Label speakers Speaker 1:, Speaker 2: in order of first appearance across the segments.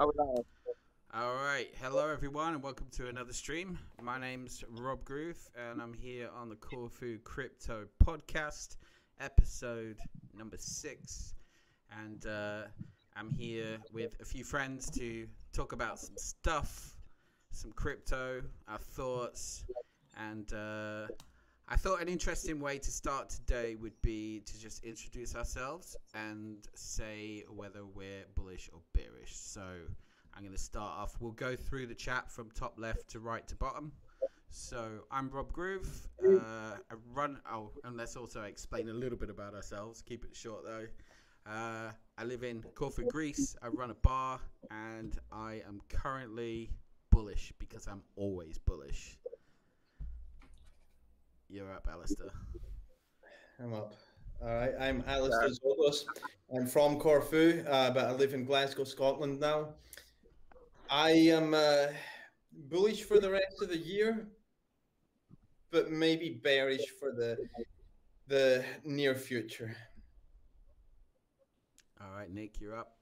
Speaker 1: All right, hello everyone, and welcome to another stream. My name's Rob Groove, and I'm here on the Corfu Crypto Podcast, episode number six. And uh, I'm here with a few friends to talk about some stuff, some crypto, our thoughts, and uh, I thought an interesting way to start today would be to just introduce ourselves and say whether we're bullish or bearish. So I'm going to start off. We'll go through the chat from top left to right to bottom. So I'm Rob Groove. Uh, I run. Oh, and let's also explain a little bit about ourselves. Keep it short though. Uh, I live in Corfu, Greece. I run a bar, and I am currently bullish because I'm always bullish. You're up, Alistair.
Speaker 2: I'm up. All right, I'm Alistair Zolos. I'm from Corfu, uh, but I live in Glasgow, Scotland now. I am uh, bullish for the rest of the year, but maybe bearish for the the near future.
Speaker 1: All right, Nick, you're up.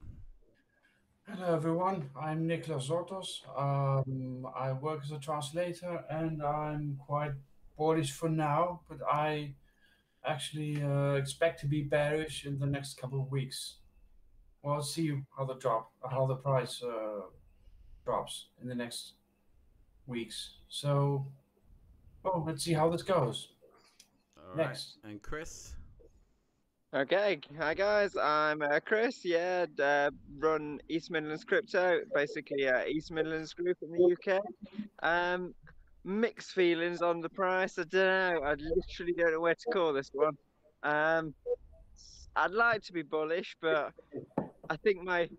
Speaker 3: Hello everyone, I'm Niklas Zotos. Um, I work as a translator and I'm quite bullish for now, but I actually uh, expect to be bearish in the next couple of weeks. We'll see how the drop, how the price uh, drops in the next weeks. So, oh, let's see how this goes.
Speaker 1: All right.
Speaker 3: Next.
Speaker 1: And Chris.
Speaker 4: Okay, hi guys, I'm uh, Chris. Yeah, uh, run East Midlands Crypto, basically uh, East Midlands Group in the UK. Um, mixed feelings on the price. I don't know. I literally don't know where to call this one. Um, I'd like to be bullish, but I think my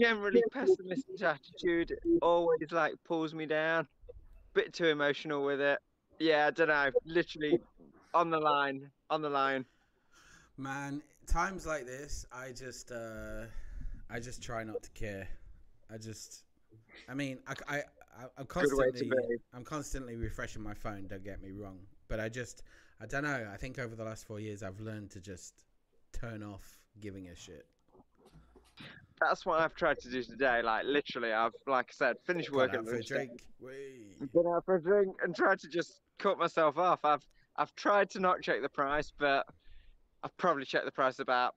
Speaker 4: generally pessimistic attitude always like pulls me down. Bit too emotional with it. Yeah, I don't know. Literally on the line, on the line.
Speaker 1: Man, times like this, I just, uh, I just try not to care. I just, I mean, I, I, I I'm
Speaker 4: Good way to
Speaker 1: constantly. I'm constantly refreshing my phone. Don't get me wrong, but I just, I don't know. I think over the last four years, I've learned to just turn off giving a shit.
Speaker 4: That's what I've tried to do today. Like literally, I've like I said, finished work at
Speaker 1: for a
Speaker 4: lunchtime,
Speaker 1: drink.
Speaker 4: Been out for a drink, and tried to just cut myself off. I've I've tried to not check the price, but I've probably checked the price about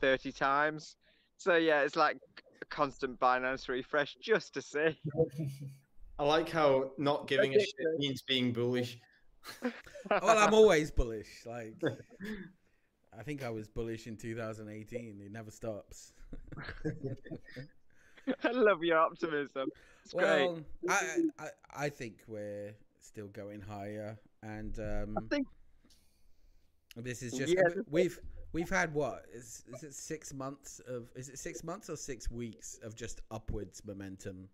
Speaker 4: thirty times. So yeah, it's like a constant Binance refresh just to see.
Speaker 2: I like how not giving a shit means being bullish.
Speaker 1: well, I'm always bullish. Like, I think I was bullish in 2018. It never stops.
Speaker 4: I love your optimism. It's great.
Speaker 1: well, I, I I think we're still going higher, and um,
Speaker 4: I think
Speaker 1: this is just
Speaker 4: Yeah.
Speaker 1: we've we've had what is is it six months of is it six months or six weeks of just upwards momentum?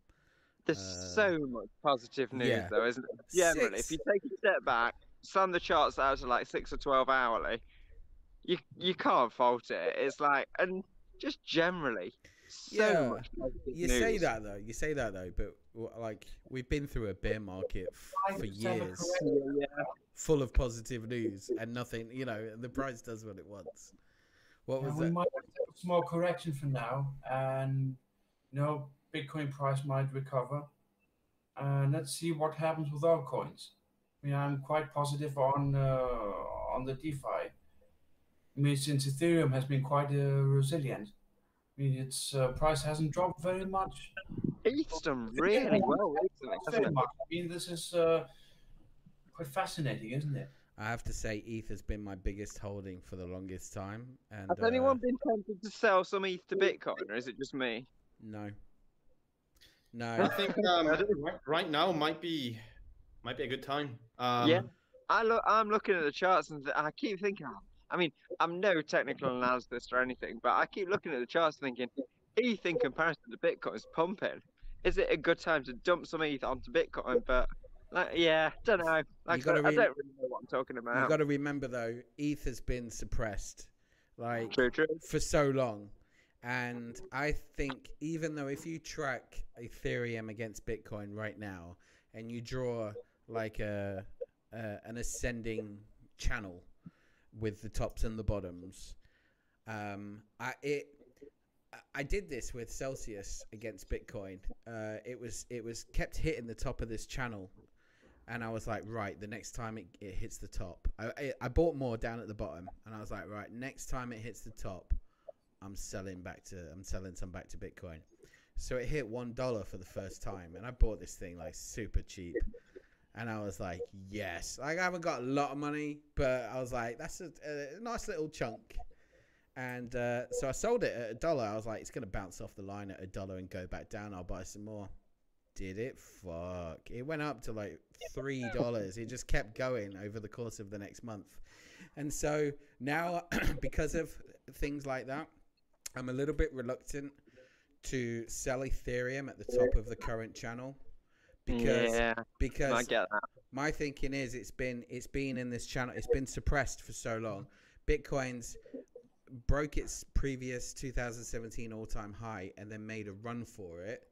Speaker 4: there's
Speaker 1: uh,
Speaker 4: so much positive news
Speaker 1: yeah.
Speaker 4: though, isn't it? Generally,
Speaker 1: Six.
Speaker 4: if you take a step back, sum the charts out to like six or twelve hourly, you you can't fault it. It's like and just generally so
Speaker 1: Yeah.
Speaker 4: much
Speaker 1: You
Speaker 4: news.
Speaker 1: say that though, you say that though, but like we've been through a bear market f- for years.
Speaker 4: Yeah, yeah.
Speaker 1: full of positive news, and nothing. You know, the price does what it wants. What
Speaker 3: Yeah,
Speaker 1: was
Speaker 3: we
Speaker 1: that?
Speaker 3: might have a small correction for now, and you know, Bitcoin price might recover. And let's see what happens with our coins. I mean, I'm quite positive on uh, on the DeFi. I mean, since Ethereum has been quite uh, resilient. I mean, its uh, price hasn't dropped very much.
Speaker 4: It's done really well recently, hasn't
Speaker 3: very
Speaker 4: it?
Speaker 3: much. I mean, this is uh, quite fascinating, isn't it?
Speaker 1: I have to say, ETH has been my biggest holding for the longest time, and
Speaker 4: Has
Speaker 1: uh,
Speaker 4: anyone been tempted to sell some ETH to Bitcoin, or is it just me?
Speaker 1: no, No.
Speaker 2: I think um, right- right now might be might be a good time. Um,
Speaker 4: Yeah. I look. I'm looking at the charts and th- I keep thinking. oh, I mean, I'm no technical analyst or anything, but I keep looking at the charts thinking, ETH in comparison to Bitcoin is pumping. Is it a good time to dump some ETH onto Bitcoin? But like, yeah, don't know. Like, I, I don't really know what I'm talking about.
Speaker 1: You've got to remember though, ETH has been suppressed, like
Speaker 4: True, true.
Speaker 1: for so long. And I think even though if you track Ethereum against Bitcoin right now, and you draw like a, a an ascending channel with the tops and the bottoms, um, I, it I did this with Celsius against Bitcoin. Uh, it was it was kept hitting the top of this channel, and I was like, right, the next time it, it hits the top, I, I bought more down at the bottom, and I was like, right, next time it hits the top, I'm selling back to I'm selling some back to Bitcoin. So it hit one dollar for the first time, and I bought this thing like super cheap. And I was like, yes. Like I haven't got a lot of money, but I was like, that's a, a nice little chunk. And uh, so I sold it at a dollar. I was like, it's gonna bounce off the line at a dollar and go back down. I'll buy some more. Did it? Fuck! It went up to like three dollars. it just kept going over the course of the next month. And so now, because of things like that, I'm a little bit reluctant to sell Ethereum at the top of the current channel because
Speaker 4: yeah, I
Speaker 1: because
Speaker 4: get that.
Speaker 1: my thinking is it's been it's been in this channel it's been suppressed for so long bitcoin's broke its previous 2017 all-time high and then made a run for it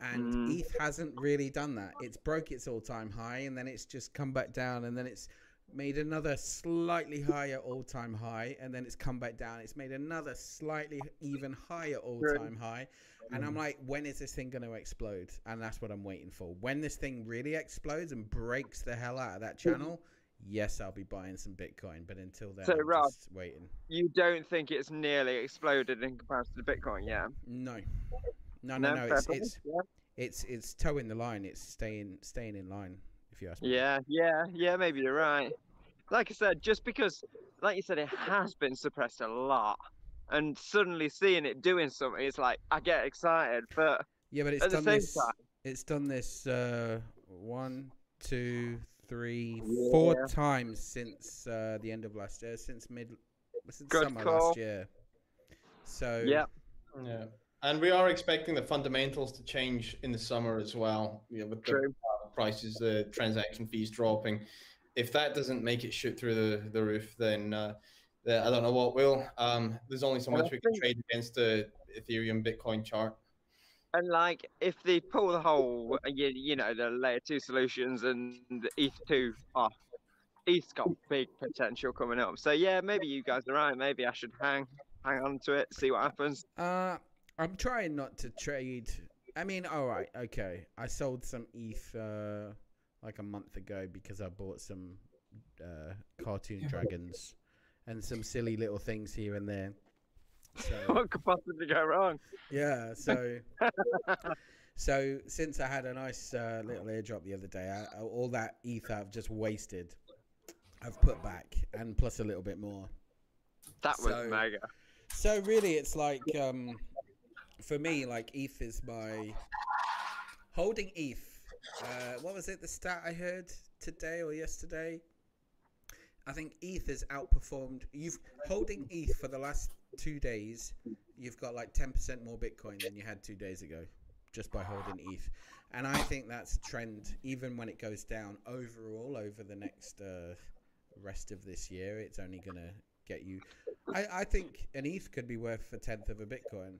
Speaker 1: and
Speaker 4: Mm.
Speaker 1: eth hasn't really done that it's broke its all-time high and then it's just come back down and then it's made another slightly higher all-time high and then it's come back down it's made another slightly even higher all-time high and I'm mm. like, when is this thing going to explode? And that's what I'm waiting for. When this thing really explodes and breaks the hell out of that mm. channel, yes, I'll be buying some Bitcoin. But until then,
Speaker 4: So,
Speaker 1: I'm
Speaker 4: Rob-
Speaker 1: just waiting.
Speaker 4: You don't think it's nearly exploded in comparison to Bitcoin, yeah?
Speaker 1: No, no, no, no.
Speaker 4: fair
Speaker 1: It's it's
Speaker 4: yeah.
Speaker 1: it's it's towing the line. It's staying staying in line. If you ask me.
Speaker 4: Yeah, yeah, yeah, maybe you're right. Like I said, just because, like you said, it has been suppressed a lot, and suddenly seeing it doing something, it's like I get excited. But
Speaker 1: Yeah, but it's
Speaker 4: at the
Speaker 1: done
Speaker 4: same
Speaker 1: this.
Speaker 4: time,
Speaker 1: It's done this uh, one, two, three, four
Speaker 4: Yeah.
Speaker 1: times since uh, the end of last year, since mid, since
Speaker 4: Good
Speaker 1: summer
Speaker 4: call.
Speaker 1: last year. So
Speaker 4: yeah,
Speaker 2: Yeah. And we are expecting the fundamentals to change in the summer as well. Yeah, with the
Speaker 4: true.
Speaker 2: Prices, the transaction fees dropping. If that doesn't make it shoot through the, the roof, then uh, the, I don't know what will. Um, there's only so much we can trade against the Ethereum Bitcoin chart.
Speaker 4: And like, if they pull the whole, you, you know, the layer two solutions and the ETH two off, ETH's got big potential coming up. So yeah, maybe you guys are right. Maybe I should hang hang on to it, see what happens.
Speaker 1: Uh, I'm trying not to trade. I mean, all right, okay. I sold some ETH uh, like a month ago because I bought some uh, cartoon dragons and some silly little things here and there. So
Speaker 4: what could possibly go wrong?
Speaker 1: yeah, so so since I had a nice uh, little airdrop the other day, I, all that ETH I've just wasted, I've put back and plus a little bit more.
Speaker 4: That was
Speaker 1: So-
Speaker 4: mega.
Speaker 1: So really, it's like um, for me, like ETH is my holding ETH. Uh, what was it? The stat I heard today or yesterday? I think ETH has outperformed. You've holding ETH for the last two days. You've got like ten percent more Bitcoin than you had two days ago, just by holding ETH. And I think that's a trend. Even when it goes down overall over the next uh, rest of this year, it's only gonna get you I, I think an ETH could be worth a tenth of a Bitcoin.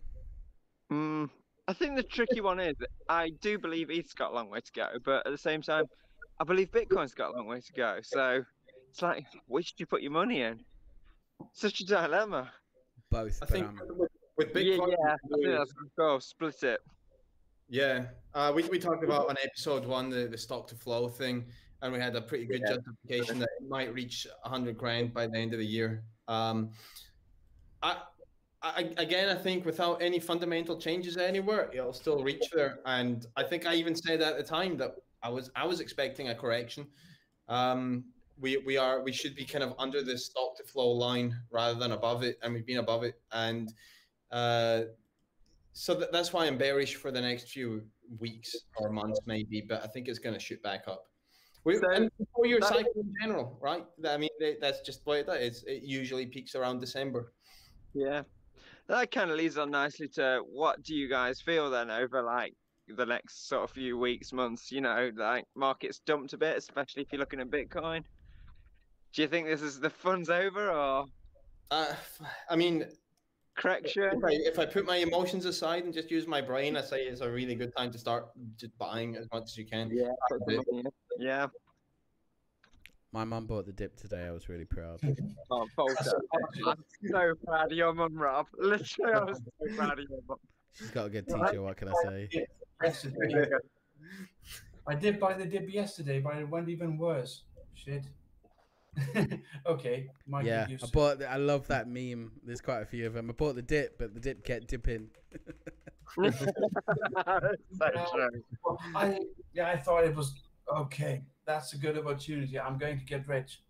Speaker 4: Mm, I think the tricky one is I do believe ETH's got a long way to go, but at the same time, I believe Bitcoin's got a long way to go. So it's like, which do you put your money in? Such a dilemma.
Speaker 1: Both,
Speaker 2: I think
Speaker 1: um,
Speaker 2: with, with
Speaker 4: Yeah,
Speaker 2: Bitcoin,
Speaker 4: yeah, I think that's a. Split it.
Speaker 2: Yeah, uh, we, we talked about on episode one the, the stock to flow thing, and we had a pretty good
Speaker 4: Yeah.
Speaker 2: justification that it might reach 100 grand by the end of the year. Um, I, I again, I think without any fundamental changes anywhere, it'll still reach there. And I think I even said at the time that I was I was expecting a correction. Um, we we are we should be kind of under the stock to flow line rather than above it, and we've been above it. And uh, so th- that's why I'm bearish for the next few weeks or months, maybe. But I think it's going to shoot back up. We,
Speaker 4: So
Speaker 2: and for your cycle in general, right? I mean, that's just what it is. It usually peaks around December.
Speaker 4: Yeah. That kind of leads on nicely to what do you guys feel then over like the next sort of few weeks, months? You know, like markets dumped a bit, especially if you're looking at Bitcoin. Do you think this is the fun's over or
Speaker 2: Uh, I mean,
Speaker 4: correction?
Speaker 2: if I, if I put my emotions aside and just use my brain, I say it's a really good time to start just buying as much as you can.
Speaker 4: Yeah, put the
Speaker 2: bit.
Speaker 4: money in. yeah.
Speaker 1: My mum bought the dip today. I was really proud.
Speaker 4: Oh, Volta. I'm so proud of your mum, Rob. Literally, I was so proud of your mum.
Speaker 1: She's got a good teacher. What can I say?
Speaker 3: Yesterday. I did buy the dip yesterday, but it went even worse. Shit. okay, might
Speaker 1: Yeah,
Speaker 3: get
Speaker 1: I
Speaker 3: to it.
Speaker 1: bought. I love that meme. There's quite a few of them. I bought the dip, but the dip kept dipping.
Speaker 4: so true.
Speaker 3: Well, I yeah, I thought it was okay. That's a good opportunity. I'm going to get rich.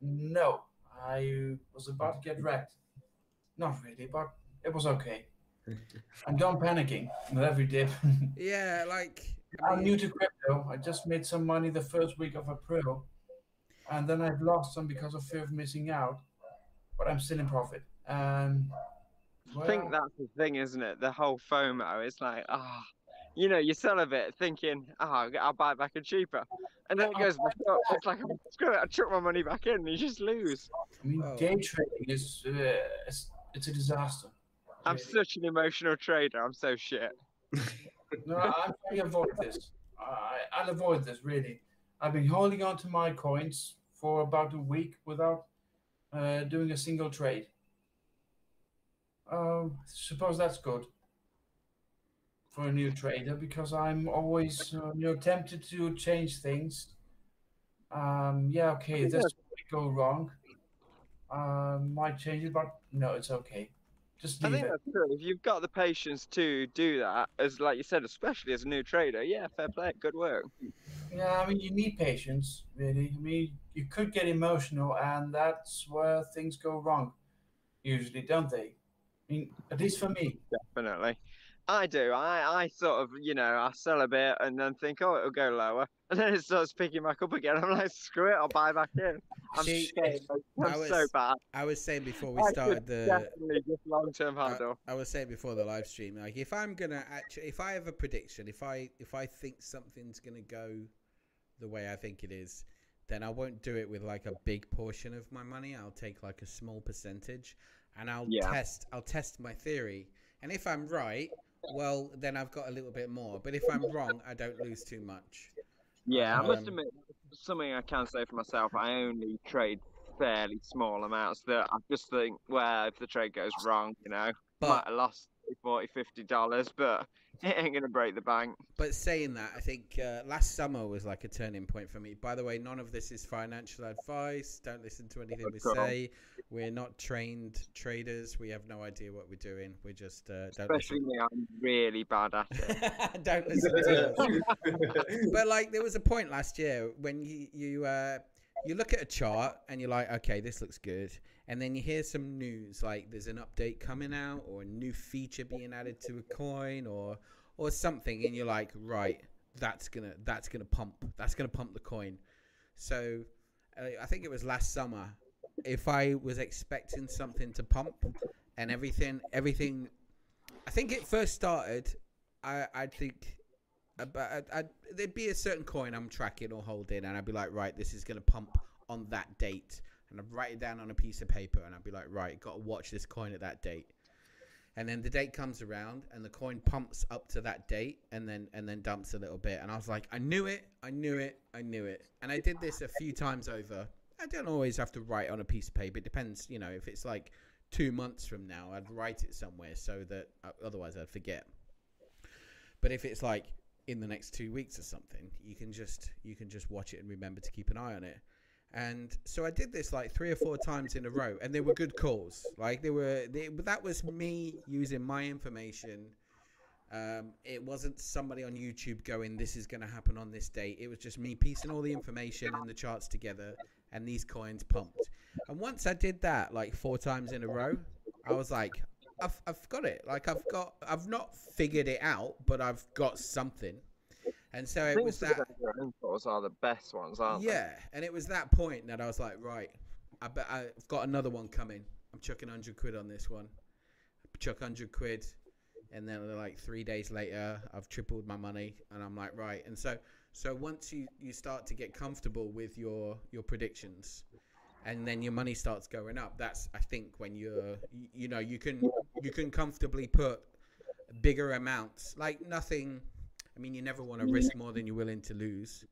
Speaker 3: No, I was about to get wrecked. Not really, but it was okay. I'm done panicking with every dip.
Speaker 1: Yeah, like I
Speaker 3: I'm new to crypto. I just made some money the first week of April, and then I've lost some because of fear of missing out. But I'm still in profit. And
Speaker 4: I think that's the thing, isn't it? The whole FOMO. It's like, ah, you know, you sell a bit thinking, oh, I'll buy it back in cheaper. And then it goes back up. It's like, screw it, I chuck my money back in and you just lose.
Speaker 3: I mean,
Speaker 1: Oh.
Speaker 3: day trading is uh, it's, it's a disaster.
Speaker 4: I'm
Speaker 3: Really.
Speaker 4: such an emotional trader. I'm so shit.
Speaker 3: No, I'm trying to avoid this. I, I'll avoid this really. I've been holding on to my coins for about a week without uh, doing a single trade. Um, suppose that's good for a new trader because I'm always uh, you know tempted to change things. Um, yeah, okay, this might go wrong. Um, might change it, but no, it's okay. Just
Speaker 4: I think
Speaker 3: it.
Speaker 4: that's true. If you've got the patience to do that, as like you said, especially as a new trader, yeah, fair play, good work.
Speaker 3: Yeah, I mean, you need patience, really. I mean, you could get emotional, and that's where things go wrong, usually, don't they? I mean, at least for me.
Speaker 4: Definitely. I do. I, I sort of, you know, I sell a bit and then think, oh, it'll go lower. And then it starts picking back up again. I'm like, screw it, I'll buy back in. I'm,
Speaker 1: See,
Speaker 4: so, I'm
Speaker 1: I
Speaker 4: so
Speaker 1: was-
Speaker 4: bad.
Speaker 1: I was saying before we
Speaker 4: I
Speaker 1: started the.
Speaker 4: definitely just long term
Speaker 1: I,
Speaker 4: handle.
Speaker 1: I was saying before the live stream, like if I'm gonna actually, if I have a prediction, if I if I think something's gonna go the way I think it is, then I won't do it with like a big portion of my money. I'll take like a small percentage, and I'll
Speaker 4: Yeah.
Speaker 1: test. I'll test my theory, and if I'm right, well, then I've got a little bit more. But if I'm wrong, I don't lose too much.
Speaker 4: Yeah, I must
Speaker 1: Um,
Speaker 4: admit, something I can say for myself, I only trade fairly small amounts that I just think, well, if the trade goes wrong, you know, might
Speaker 1: But
Speaker 4: have lost 40 50 dollars, but it ain't going to break the bank.
Speaker 1: But saying that, I think uh, last summer was like a turning point for me. By the way, none of this is financial advice. Don't listen to anything we say. We're not trained traders. We have no idea what we're doing. We're just uh, don't
Speaker 4: Especially
Speaker 1: listen.
Speaker 4: me, I'm really bad at it.
Speaker 1: don't listen to us. But like, there was a point last year when you you uh, you look at a chart and you're like, okay, this looks good, and then you hear some news like there's an update coming out or a new feature being added to a coin or or something, and you're like, right, that's gonna that's gonna pump that's gonna pump the coin. So uh, I think it was last summer. If I was expecting something to pump and everything everything, I think it first started. I I think about I'd, I'd, there'd be a certain coin I'm tracking or holding, and I'd be like, right, this is gonna pump on that date, and I'd write it down on a piece of paper, and I'd be like, right, got to watch this coin at that date. And then the date comes around, and the coin pumps up to that date, and then and then dumps a little bit. And I was like, I knew it, I knew it, I knew it. And I did this a few times over. I don't always have to write on a piece of paper. It depends, you know, if it's like two months from now, I'd write it somewhere so that uh, otherwise I'd forget. But if it's like in the next two weeks or something, you can just you can just watch it and remember to keep an eye on it. And so I did this like three or four times in a row, and they were good calls. Like they were, they, that was me using my information. Um, it wasn't somebody on YouTube going, "This is going to happen on this date." It was just me piecing all the information and the charts together, and these coins pumped. And once I did that like four times in a row, I was like, "I've I've got it. Like I've got I've not figured it out, but I've got something." And so it was that.
Speaker 4: those are the best ones, aren't they?
Speaker 1: Yeah, and it was that point that I was like, right, I bet I've got another one coming. I'm chucking hundred quid on this one. Chuck hundred quid, and then like three days later, I've tripled my money, and I'm like, right. And so, so once you you start to get comfortable with your your predictions, and then your money starts going up, that's I think when you're you, you know you can you can comfortably put bigger amounts, like nothing. I mean, you never want to risk more than you're willing to lose.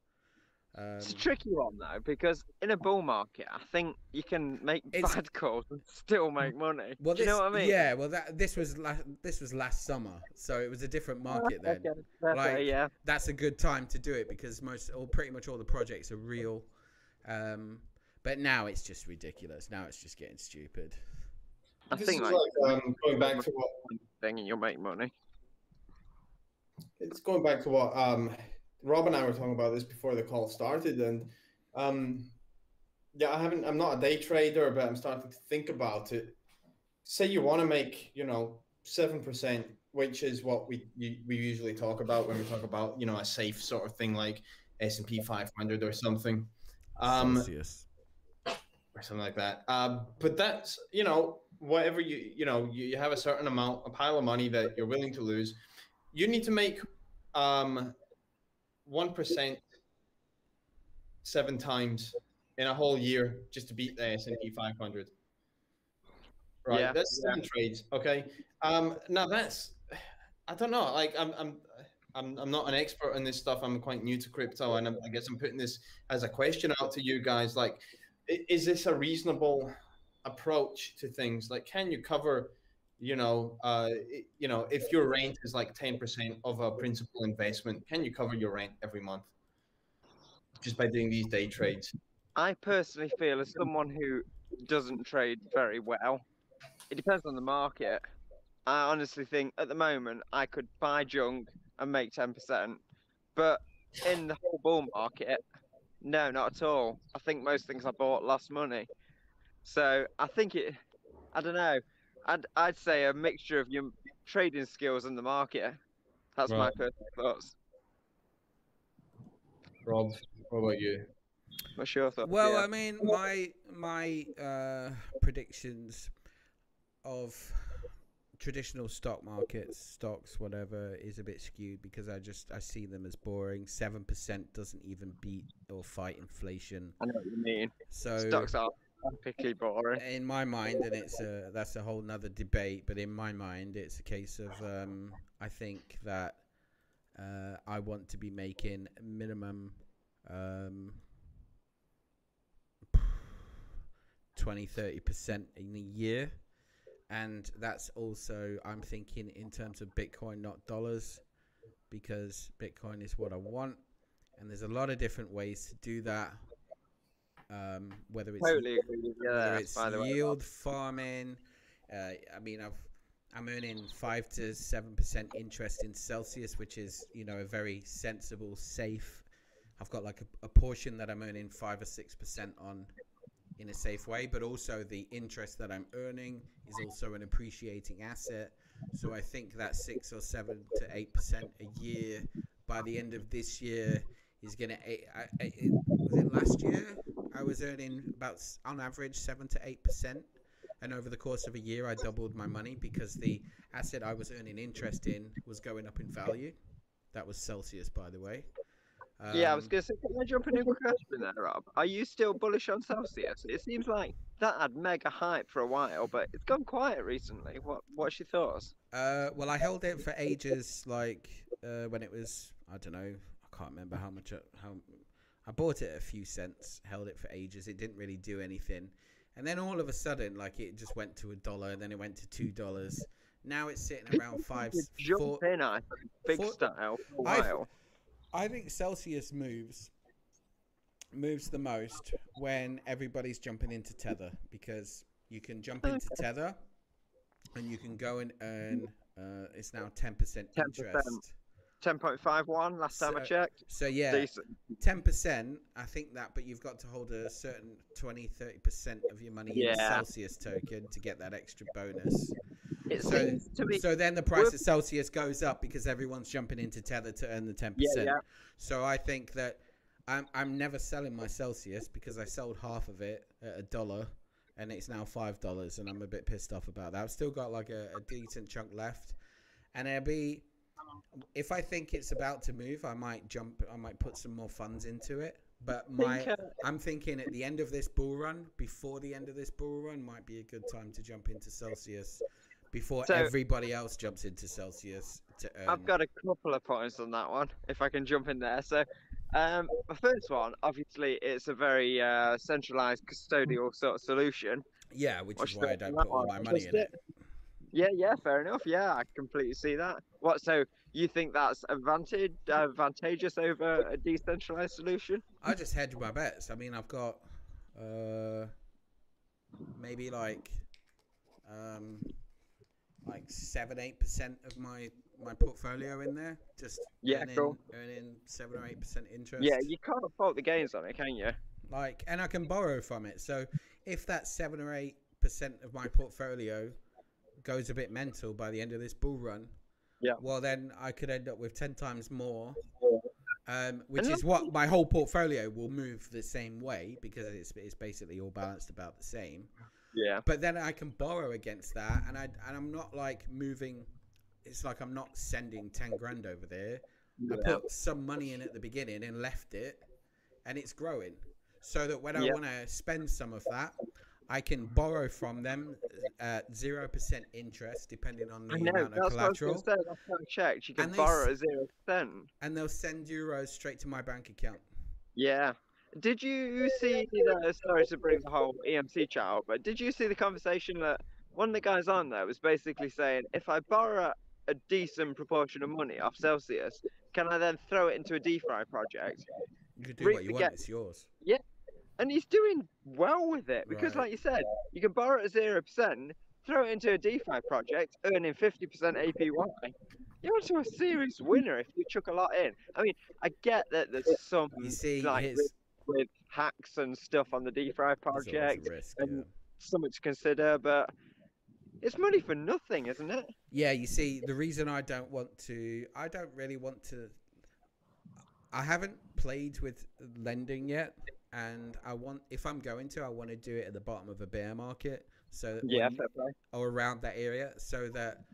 Speaker 1: Um,
Speaker 4: It's a tricky one though because in a bull market, I think you can make bad calls and still make money.
Speaker 1: well,
Speaker 4: Do you
Speaker 1: this,
Speaker 4: know what I mean?
Speaker 1: Yeah, well, that this was last this was last summer, so it was a different market then.
Speaker 4: Okay, fair play,
Speaker 1: Like-
Speaker 4: yeah.
Speaker 1: That's a good time to do it because most, or pretty much all the projects are real. Um, but now it's just ridiculous. Now it's just getting stupid.
Speaker 4: I
Speaker 2: This
Speaker 4: think
Speaker 2: is
Speaker 4: like,
Speaker 2: like um, going back to what
Speaker 4: thing and you'll make money.
Speaker 2: It's going back to what um, Rob and I were talking about this before the call started, and um, yeah, I haven't. I'm not a day trader, but I'm starting to think about it. Say you want to make, you know, seven percent, which is what we you, we usually talk about when we talk about, you know, a safe sort of thing like S and P 500 or something. Um,
Speaker 1: Celsius.
Speaker 2: or something like that. Uh, but that's you know whatever you you know you, you have a certain amount a pile of money that you're willing to lose. You need to make um one percent seven times in a whole year just to beat the S and P 500. Right,
Speaker 4: Yeah,
Speaker 2: that's
Speaker 4: yeah.
Speaker 2: seven trades. Okay, um, now that's I don't know. Like I'm I'm. I'm, I'm not an expert in this stuff. I'm quite new to crypto, and I'm, I guess I'm putting this as a question out to you guys. Like, is this a reasonable approach to things like can you cover you know uh you know if your rent is like 10% of a principal investment can you cover your rent every month just by doing these day trades
Speaker 4: I personally feel as someone who doesn't trade very well, it depends on the market. I honestly think at the moment I could buy junk and make ten percent, but in the whole bull market, no, not at all. I think most things I bought lost money. So I think it. I don't know. I'd I'd say a mixture of your trading skills and the market. That's my
Speaker 2: Right.
Speaker 4: personal thoughts.
Speaker 2: rob what about you
Speaker 4: What's your thoughts?
Speaker 1: Well,
Speaker 4: Yeah.
Speaker 1: I mean, my my uh, predictions of traditional stock markets, stocks, whatever, is a bit skewed because I just I see them as boring. Seven percent doesn't even beat or fight inflation.
Speaker 4: I know what you mean.
Speaker 1: So
Speaker 4: Stocks are boring.
Speaker 1: in my mind, and it's a that's a whole nother debate. But in my mind, it's a case of um, I think that uh, I want to be making minimum um, 20 30 percent in a year, and that's also I'm thinking in terms of Bitcoin, not dollars, because Bitcoin is what I want, and there's a lot of different ways to do that. Um, whether it's
Speaker 4: Totally agree with
Speaker 1: whether it's
Speaker 4: the way.
Speaker 1: yield farming. Uh, I mean, I've I'm earning five to seven percent interest in Celsius, which is you know a very sensible, safe. I've got like a, a portion that I'm earning five or six percent on in a safe way, but also the interest that I'm earning is also an appreciating asset. So I think that six or seven to eight percent a year by the end of this year is going to. I, I, it, was it last year? I was earning about on average seven to eight percent, and over the course of a year, I doubled my money because the asset I was earning interest in was going up in value. That was Celsius, by the way.
Speaker 4: yeah, I was
Speaker 1: Um,
Speaker 4: going to say, can I jump in a question there, Rob? Are you still bullish on Celsius? It seems like that had mega hype for a while, but it's gone quiet recently. What What's your thoughts?
Speaker 1: Uh, well, I held it for ages. Like uh, when it was, I don't know, I can't remember how much. How I bought it a few cents. Held it for ages. It didn't really do anything, and then all of a sudden, like it just went to a dollar. Then it went to two dollars. Now it's sitting around five.
Speaker 4: Jump
Speaker 1: four-
Speaker 4: in, I think, big
Speaker 1: four-
Speaker 4: style for while.
Speaker 1: I think Celsius moves moves the most when everybody's jumping into Tether because you can jump into Tether and you can go and earn. Uh, it's now ten percent
Speaker 4: 10%.
Speaker 1: interest.
Speaker 4: 10.51 last time I checked.
Speaker 1: So yeah,
Speaker 4: Decent.
Speaker 1: ten percent. I think that, but you've got to hold a certain 20 30 percent of your money in Celsius token to get that extra bonus.
Speaker 4: It
Speaker 1: So,
Speaker 4: be.
Speaker 1: so then the price of Celsius goes up because everyone's jumping into Tether to earn the ten
Speaker 4: Yeah,
Speaker 1: percent.
Speaker 4: yeah.
Speaker 1: So I think that I'm I'm never selling my Celsius because I sold half of it at a dollar, and it's now five dollars, and I'm a bit pissed off about that. I've still got like a, a decent chunk left, and it'll be if I think it's about to move, I might jump. I might put some more funds into it. But my I'm thinking at the end of this bull run, before the end of this bull run, might be a good time to jump into Celsius before
Speaker 4: So-
Speaker 1: everybody else jumps into Celsius to earn.
Speaker 4: I've got a couple of points on that one, if I can jump in there. So, Um, the first one, obviously, it's a very uh, centralized custodial sort of solution.
Speaker 1: Yeah, which
Speaker 4: What's
Speaker 1: is why I don't put all my money in it.
Speaker 4: Yeah, yeah, fair enough. Yeah, I completely see that. What? So you think that's advantage advantageous over a decentralized solution?
Speaker 1: I just hedge my bets. I mean, I've got uh, maybe like um, like seven, eight percent of my my portfolio in there. Just
Speaker 4: Yeah,
Speaker 1: earning,
Speaker 4: cool.
Speaker 1: earning seven or eight percent interest.
Speaker 4: Yeah, you can't fault the gains on it, can you?
Speaker 1: like, and I can borrow from it. So if that seven or eight percent of my portfolio goes a bit mental by the end of this bull run,
Speaker 4: Yeah.
Speaker 1: well then I could end up with ten times more. Um, which is what my whole portfolio will move the same way because it's, it's basically all balanced about the same.
Speaker 4: Yeah.
Speaker 1: But then I can borrow against that, and I and I'm not like moving. It's like I'm not sending ten grand over there. I put some money in at the beginning and left it, and it's growing. So that when I want to spend some of that, I can borrow from them at zero percent interest, depending on the
Speaker 4: I know.
Speaker 1: amount of
Speaker 4: That's what I was
Speaker 1: collateral,
Speaker 4: say. That's what I checked. You can
Speaker 1: And
Speaker 4: borrow at zero percent.
Speaker 1: and they'll send euros straight to my bank account.
Speaker 4: Yeah. Did you see the sorry to bring the whole EMC chat up, but did you see the conversation that one of the guys on there was basically saying, if I borrow a decent proportion of money off Celsius, can I then throw it into a DeFi project?
Speaker 1: You can do
Speaker 4: Reap
Speaker 1: what you want;
Speaker 4: get-
Speaker 1: it's yours.
Speaker 4: And he's doing well with it because,
Speaker 1: Right.
Speaker 4: like you said, you can borrow at zero percent, throw it into a DeFi project, earning fifty percent APY. You're onto a serious winner if you chuck a lot in. I mean, I get that there's some
Speaker 1: You see,
Speaker 4: like
Speaker 1: his
Speaker 4: with hacks and stuff on the DeFi
Speaker 1: there's always a
Speaker 4: project,
Speaker 1: risk,
Speaker 4: and-
Speaker 1: yeah.
Speaker 4: something to consider, but it's money for nothing, isn't it?
Speaker 1: Yeah, you see, the reason I don't want to, I don't really want to. I haven't played with lending yet, and I want, if I'm going to, I want to do it at the bottom of a bear market, so
Speaker 4: Yeah,
Speaker 1: when- or around that area, so that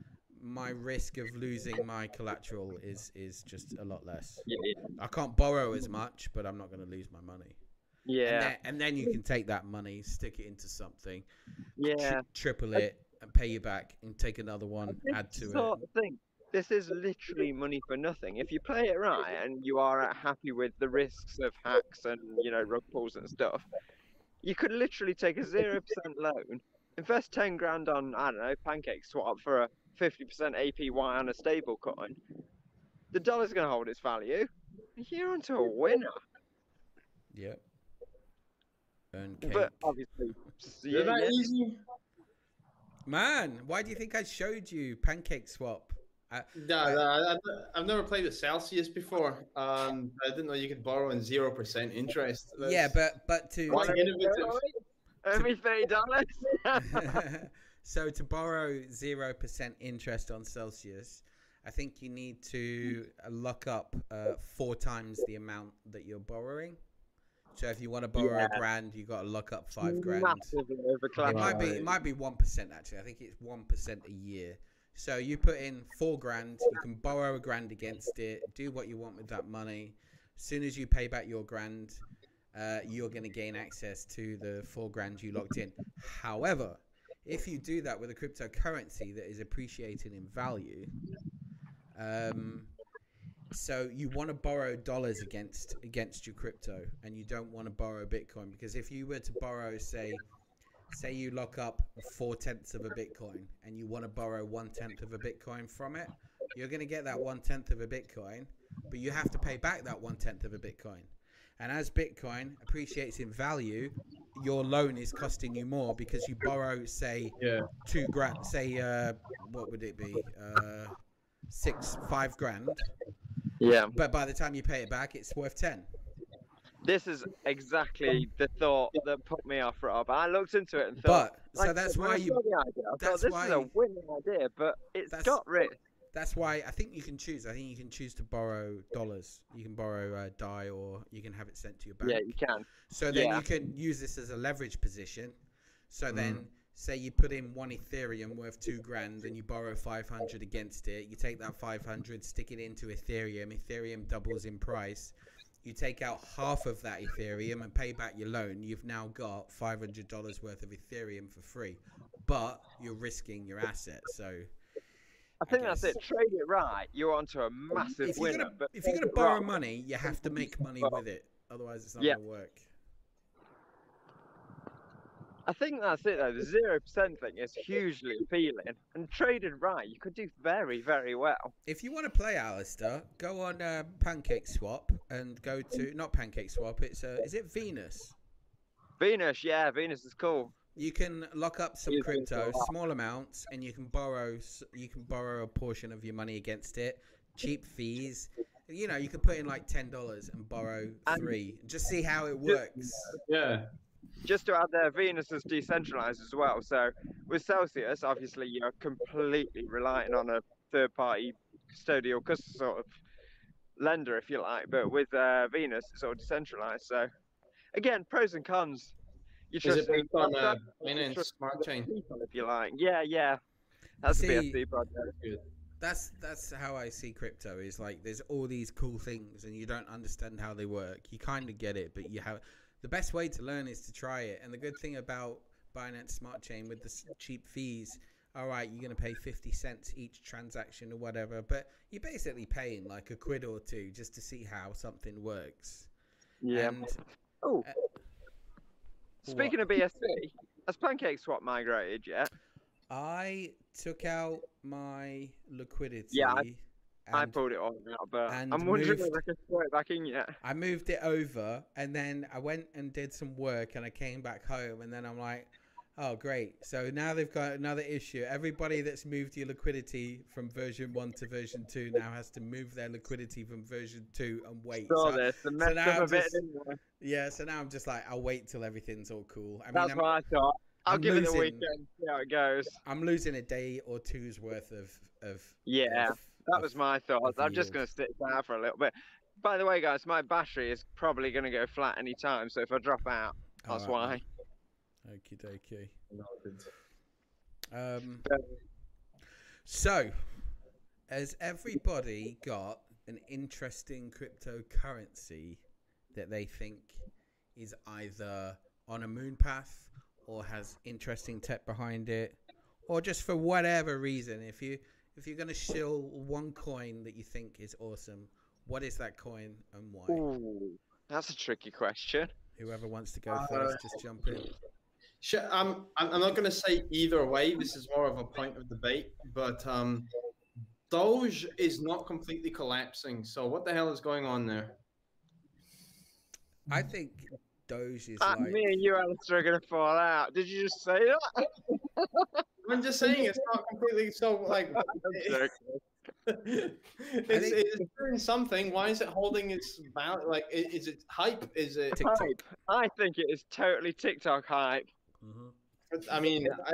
Speaker 1: my risk of losing my collateral is is just a lot less.
Speaker 4: Yeah,
Speaker 1: I can't borrow as much, but I'm not going to lose my money. And
Speaker 4: yeah,
Speaker 1: then, and then you can take that money, stick it into something,
Speaker 4: yeah.
Speaker 1: tri- triple it, and pay you back, and take another one, add to
Speaker 4: sort
Speaker 1: it.
Speaker 4: of thing. This is literally money for nothing. If you play it right and you are uh, happy with the risks of hacks and you know rug pulls and stuff, you could literally take a zero percent loan, invest ten grand on I don't know Pancake Swap for a fifty percent APY on a stable coin. The dollar's going to hold its value. You're onto a winner.
Speaker 1: Yep. Earn cake.
Speaker 4: But obviously, s-
Speaker 2: Is
Speaker 4: yeah,
Speaker 2: that
Speaker 4: yeah,
Speaker 2: easy?
Speaker 1: Man, why do you think I showed you Pancake Swap? I,
Speaker 2: Yeah, I, I, I've never played with Celsius before. Um, I didn't know you could borrow in zero percent interest.
Speaker 1: yeah, but but to,
Speaker 2: Why
Speaker 1: to
Speaker 4: every thirty dollars.
Speaker 1: so to borrow zero percent interest on Celsius, I think you need to uh, lock up uh, four times the amount that you're borrowing. So if you want to borrow
Speaker 4: Yeah.
Speaker 1: a grand, you got to lock up five grand. It might be it might be one percent actually. I think it's one percent a year. So you put in four grand, you can borrow a grand against it, do what you want with that money. As soon as you pay back your grand, uh, you're going to gain access to the four grand you locked in. However, if you do that with a cryptocurrency that is appreciating in value, um, so you want to borrow dollars against against your crypto, and you don't want to borrow Bitcoin because if you were to borrow, say, say you lock up four tenths of a Bitcoin, and you want to borrow one tenth of a Bitcoin from it, you're going to get that one tenth of a Bitcoin, but you have to pay back that one tenth of a Bitcoin. And as Bitcoin appreciates in value, your loan is costing you more because you borrow, say,
Speaker 2: Yeah.
Speaker 1: two grand, say, uh, what would it be, uh, six, five grand.
Speaker 4: Yeah.
Speaker 1: But by the time you pay it back, it's worth ten.
Speaker 4: This is exactly the thought that put me off, Rob. I looked into it and thought.
Speaker 1: But so
Speaker 4: like I
Speaker 1: that's why you.
Speaker 4: idea, I thought
Speaker 1: that's
Speaker 4: this is a winning idea, but it's
Speaker 1: That's-
Speaker 4: got risk.
Speaker 1: That's why I think you can choose. I think you can choose to borrow dollars. You can borrow uh, DAI, or you can have it sent to your bank.
Speaker 4: Yeah, you can.
Speaker 1: So then
Speaker 4: Yeah.
Speaker 1: you can use this as a leverage position. So
Speaker 2: Mm.
Speaker 1: then, say you put in one Ethereum worth two grand, and you borrow five hundred against it. You take that five hundred, stick it into Ethereum. Ethereum doubles in price. You take out half of that Ethereum and pay back your loan. You've now got five hundred dollars worth of Ethereum for free, but you're risking your asset. So
Speaker 4: I think
Speaker 1: guess.
Speaker 4: that's it. Trade it right, you're onto a massive
Speaker 1: If you're
Speaker 4: winner.
Speaker 1: gonna
Speaker 4: but
Speaker 1: if you're gonna borrow
Speaker 4: wrong-
Speaker 1: money, you have to make money with it. Otherwise, it's not
Speaker 4: Yeah.
Speaker 1: gonna work.
Speaker 4: I think that's it though. The zero percent thing is hugely appealing, and traded right, you could do very, very well.
Speaker 1: If you want to play Alistair, go on uh, Pancake Swap and go to not Pancake Swap. It's uh, is it Venus?
Speaker 4: Venus, yeah, Venus is cool.
Speaker 1: You can lock up some crypto,
Speaker 4: for a lot.
Speaker 1: small amounts, and you can borrow. You can borrow a portion of your money against it. Cheap fees. You know, you could put in like ten dollars and borrow
Speaker 4: And-
Speaker 1: three. Just see how it works.
Speaker 2: Yeah.
Speaker 4: Just to add there, Venus is decentralized as well. So with Celsius, obviously you're completely relying on a third-party custodial cus- sort of lender, if you like. But with uh, Venus, it's all decentralized. So again, pros and cons. You
Speaker 2: Is it based on uh,
Speaker 4: you
Speaker 2: Binance Smart Chain?
Speaker 4: people, if you like. Yeah, yeah. That's
Speaker 1: See-
Speaker 4: a BSC project.
Speaker 1: That's that's how I see crypto. Is like there's all these cool things, and you don't understand how they work. You kind of get it, but you have the best way to learn is to try it. And the good thing about Binance Smart Chain with the cheap fees, all right, you're gonna pay fifty cents each transaction or whatever, but you're basically paying like a quid or two just to see how something works.
Speaker 4: Yeah.
Speaker 1: And
Speaker 4: Oh.
Speaker 1: Uh,
Speaker 4: Speaking of BSC, has Pancake Swap migrated yet?
Speaker 1: I took out my liquidity.
Speaker 4: Yeah, I- I pulled it all out, but
Speaker 1: and
Speaker 4: I'm wondering
Speaker 1: moved-
Speaker 4: if I can throw it back in yet.
Speaker 1: I moved it over and then I went and did some work and I came back home and then I'm like, oh great. So now they've got another issue. Everybody that's moved your liquidity from version one to version two now has to move their liquidity from version two and wait.
Speaker 4: Saw
Speaker 1: So,
Speaker 4: this and messed
Speaker 1: now
Speaker 4: up a bit,
Speaker 1: just-
Speaker 4: didn't
Speaker 1: yeah, so now I'm just like, I'll wait till everything's all cool. I mean,
Speaker 4: That's
Speaker 1: I'm,
Speaker 4: what I thought. I'll
Speaker 1: I'm
Speaker 4: give it
Speaker 1: losing-
Speaker 4: a weekend, see how it goes.
Speaker 1: I'm losing a day or two's worth of of
Speaker 4: Yeah,
Speaker 1: of-
Speaker 4: that was my thoughts. I'm just going to sit down for a little bit. By the way, guys, my battery is probably going to go flat any time, so if I drop out, that's
Speaker 1: Alright,
Speaker 4: why.
Speaker 1: mate. Okie dokie. Um, so, has everybody got an interesting cryptocurrency that they think is either on a moon path or has interesting tech behind it, or just for whatever reason? If you if you're gonna shill one coin that you think is awesome, what is that coin and why?
Speaker 4: Ooh, that's a tricky question.
Speaker 1: Whoever wants to go
Speaker 2: Uh,
Speaker 1: first, just jump in.
Speaker 2: Sh- I'm, I'm I'm not going to say either way. This is more of a point of debate. But um, Doge is not completely collapsing. So what the hell is going on there?
Speaker 1: I think Doge is
Speaker 4: Uh,
Speaker 1: like
Speaker 4: me and you, Alistair, are going to fall out. Did you just say that?
Speaker 2: I'm just saying it's not completely so like. It's, it's doing something. Why is it holding its balance? Like, i- is it hype? Is it?
Speaker 1: TikTok.
Speaker 4: Hype. I think it is totally TikTok hype.
Speaker 1: Mhm.
Speaker 2: I mean, I,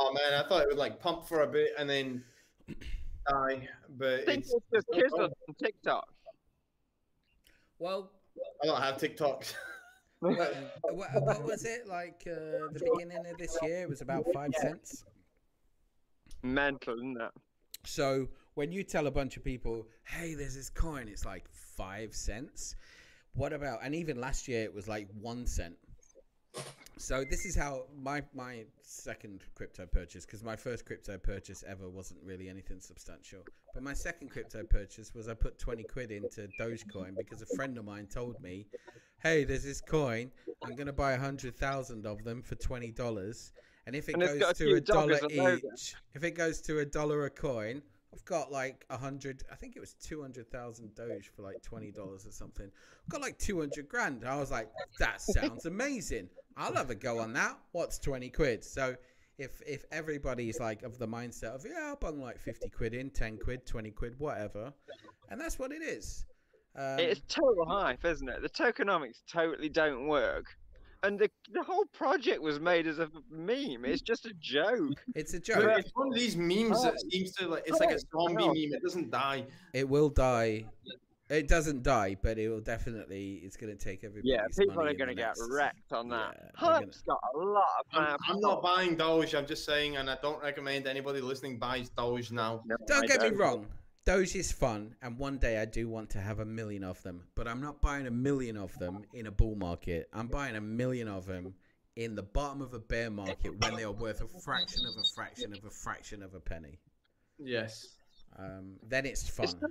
Speaker 2: oh man, I thought it would like pump for a bit and then die. But
Speaker 4: I think
Speaker 2: it's,
Speaker 4: it's just kids on TikTok.
Speaker 1: Well,
Speaker 2: I don't have TikToks.
Speaker 1: what, what was it like? Uh, the beginning of this year it was about five cents.
Speaker 4: Mental, isn't it?
Speaker 1: So when you tell a bunch of people, "Hey, there's this coin," it's like five cents. What about? And even last year it was like one cent. So this is how my my second crypto purchase, because my first crypto purchase ever wasn't really anything substantial. But my second crypto purchase was I put twenty quid into Dogecoin because a friend of mine told me, "Hey, there's this coin. I'm gonna buy a hundred thousand of them for twenty dollars, and if it
Speaker 4: And
Speaker 1: goes
Speaker 4: a
Speaker 1: to a dollar
Speaker 4: dollars on those.
Speaker 1: each, if it goes to a dollar a coin, I've got like a hundred. I think it was two hundred thousand Doge for like twenty dollars or something. I've got like two hundred grand. I was like, that sounds amazing. I'll have a go on that. What's twenty quid? So if if everybody's like of the mindset of yeah, I'll bung like fifty quid in, ten quid, twenty quid, whatever, and that's what it is. Um,
Speaker 4: it's total hype, isn't it? The tokenomics totally don't work. And the, the whole project was made as a meme. It's just a joke.
Speaker 1: it's a
Speaker 2: But
Speaker 1: joke.
Speaker 2: it's one of these memes that oh. seems to like it's like a oh, zombie meme. It doesn't die.
Speaker 1: It will die. It doesn't die, but it will definitely. It's going to take everybody.
Speaker 4: Yeah, people are going to get wrecked on that.
Speaker 1: Yeah, they're gonna-
Speaker 4: Hype's got a lot of
Speaker 2: I'm. I'm not buying Doge. I'm just saying, and I don't recommend anybody listening buys Doge now.
Speaker 4: No,
Speaker 1: Don't
Speaker 4: I
Speaker 1: get me wrong. Doge is fun, and one day I do want to have a million of them. But I'm not buying a million of them in a bull market. I'm buying a million of them in the bottom of a bear market when they are worth a fraction of a fraction of a fraction of a penny.
Speaker 2: Yes.
Speaker 1: Um, then it's fun.
Speaker 4: It's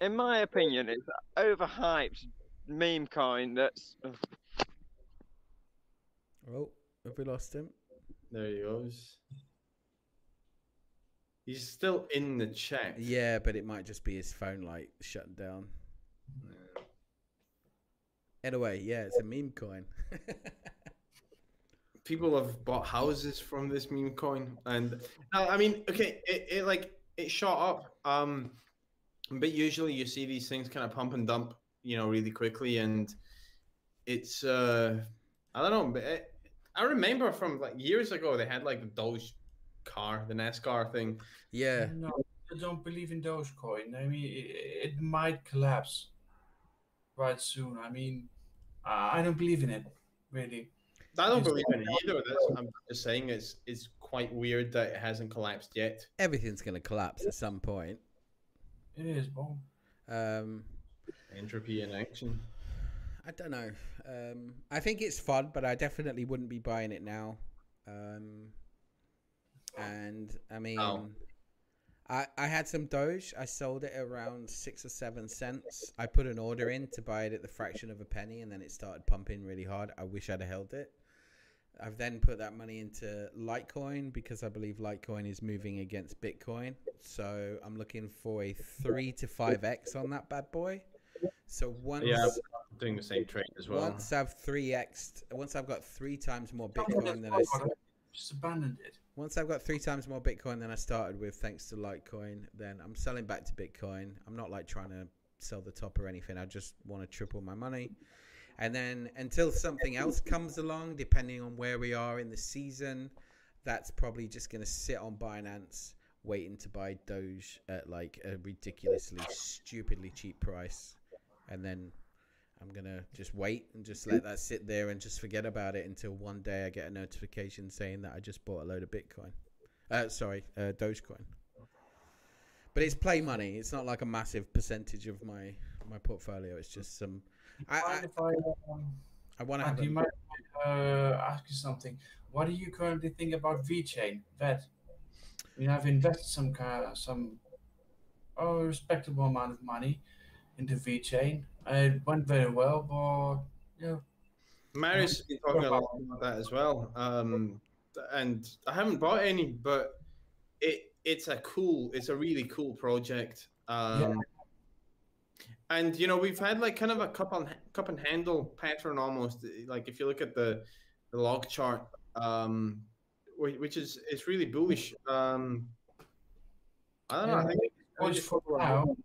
Speaker 4: In my opinion, it's overhyped meme coin that's
Speaker 1: Oh, have we lost him?
Speaker 2: There he goes. He's still in the chat.
Speaker 1: Yeah, but it might just be his phone light shutting down. Anyway, yeah, it's a meme coin.
Speaker 2: People have bought houses from this meme coin, and uh, I mean, okay, it, it like it shot up. Um, but usually you see these things kind of pump and dump, you know, really quickly, and it's uh, I don't know, but it, I remember from like years ago they had like the Doge car, the NASCAR thing.
Speaker 1: yeah,
Speaker 3: No, I don't believe in Dogecoin. I mean, it, it might collapse right soon. I mean, I I don't believe in it, really.
Speaker 2: I don't
Speaker 3: Yes.
Speaker 2: believe in it either. That's, I'm just saying it's it's quite weird that it hasn't collapsed yet.
Speaker 1: everything's going to collapse at some point.
Speaker 3: It is, Bob.
Speaker 1: Um,
Speaker 2: Entropy in action.
Speaker 1: I don't know. Um, I think it's fun, but I definitely wouldn't be buying it now. Um, Oh. and I oh. mean,
Speaker 2: Oh.
Speaker 1: I I had some Doge. I sold it around six or seven cents. I put an order in to buy it at the fraction of a penny, and then it started pumping really hard. I wish I'd have held it. I've then put that money into Litecoin because I believe Litecoin is moving against Bitcoin. So I'm looking for a three to five x on that bad boy. So once
Speaker 2: Yeah, doing the same trade as well.
Speaker 1: once I've three x, once I've got three times more Bitcoin than I
Speaker 3: Just abandoned it.
Speaker 1: Once I've got three times more Bitcoin than I started with, thanks to Litecoin, then I'm selling back to Bitcoin. I'm not like trying to sell the top or anything. I just want to triple my money, and then until something else comes along, depending on where we are in the season, that's probably just going to sit on Binance, waiting to buy Doge at like a ridiculously, stupidly cheap price, and then I'm gonna just wait and just let that sit there and just forget about it until one day I get a notification saying that I just bought a load of Bitcoin. Uh, sorry, uh, Dogecoin. But it's play money. It's not like a massive percentage of my my portfolio. It's just some. I I,
Speaker 3: I, um,
Speaker 1: I want to
Speaker 3: you might uh, ask you something. What do you currently think about VeChain, VET? I mean, I've invested some kind, some oh, respectable amount of money into VeChain. It went very well, but yeah,
Speaker 2: Marius has been talking a lot about that as well. Um, and I haven't bought any, but it it's a cool, it's a really cool project. Um, And you know, we've had like kind of a cup on cup and handle pattern almost. Like if you look at the the log chart, um, which is it's really bullish. Um, I don't know. I think I
Speaker 3: Bullish for now.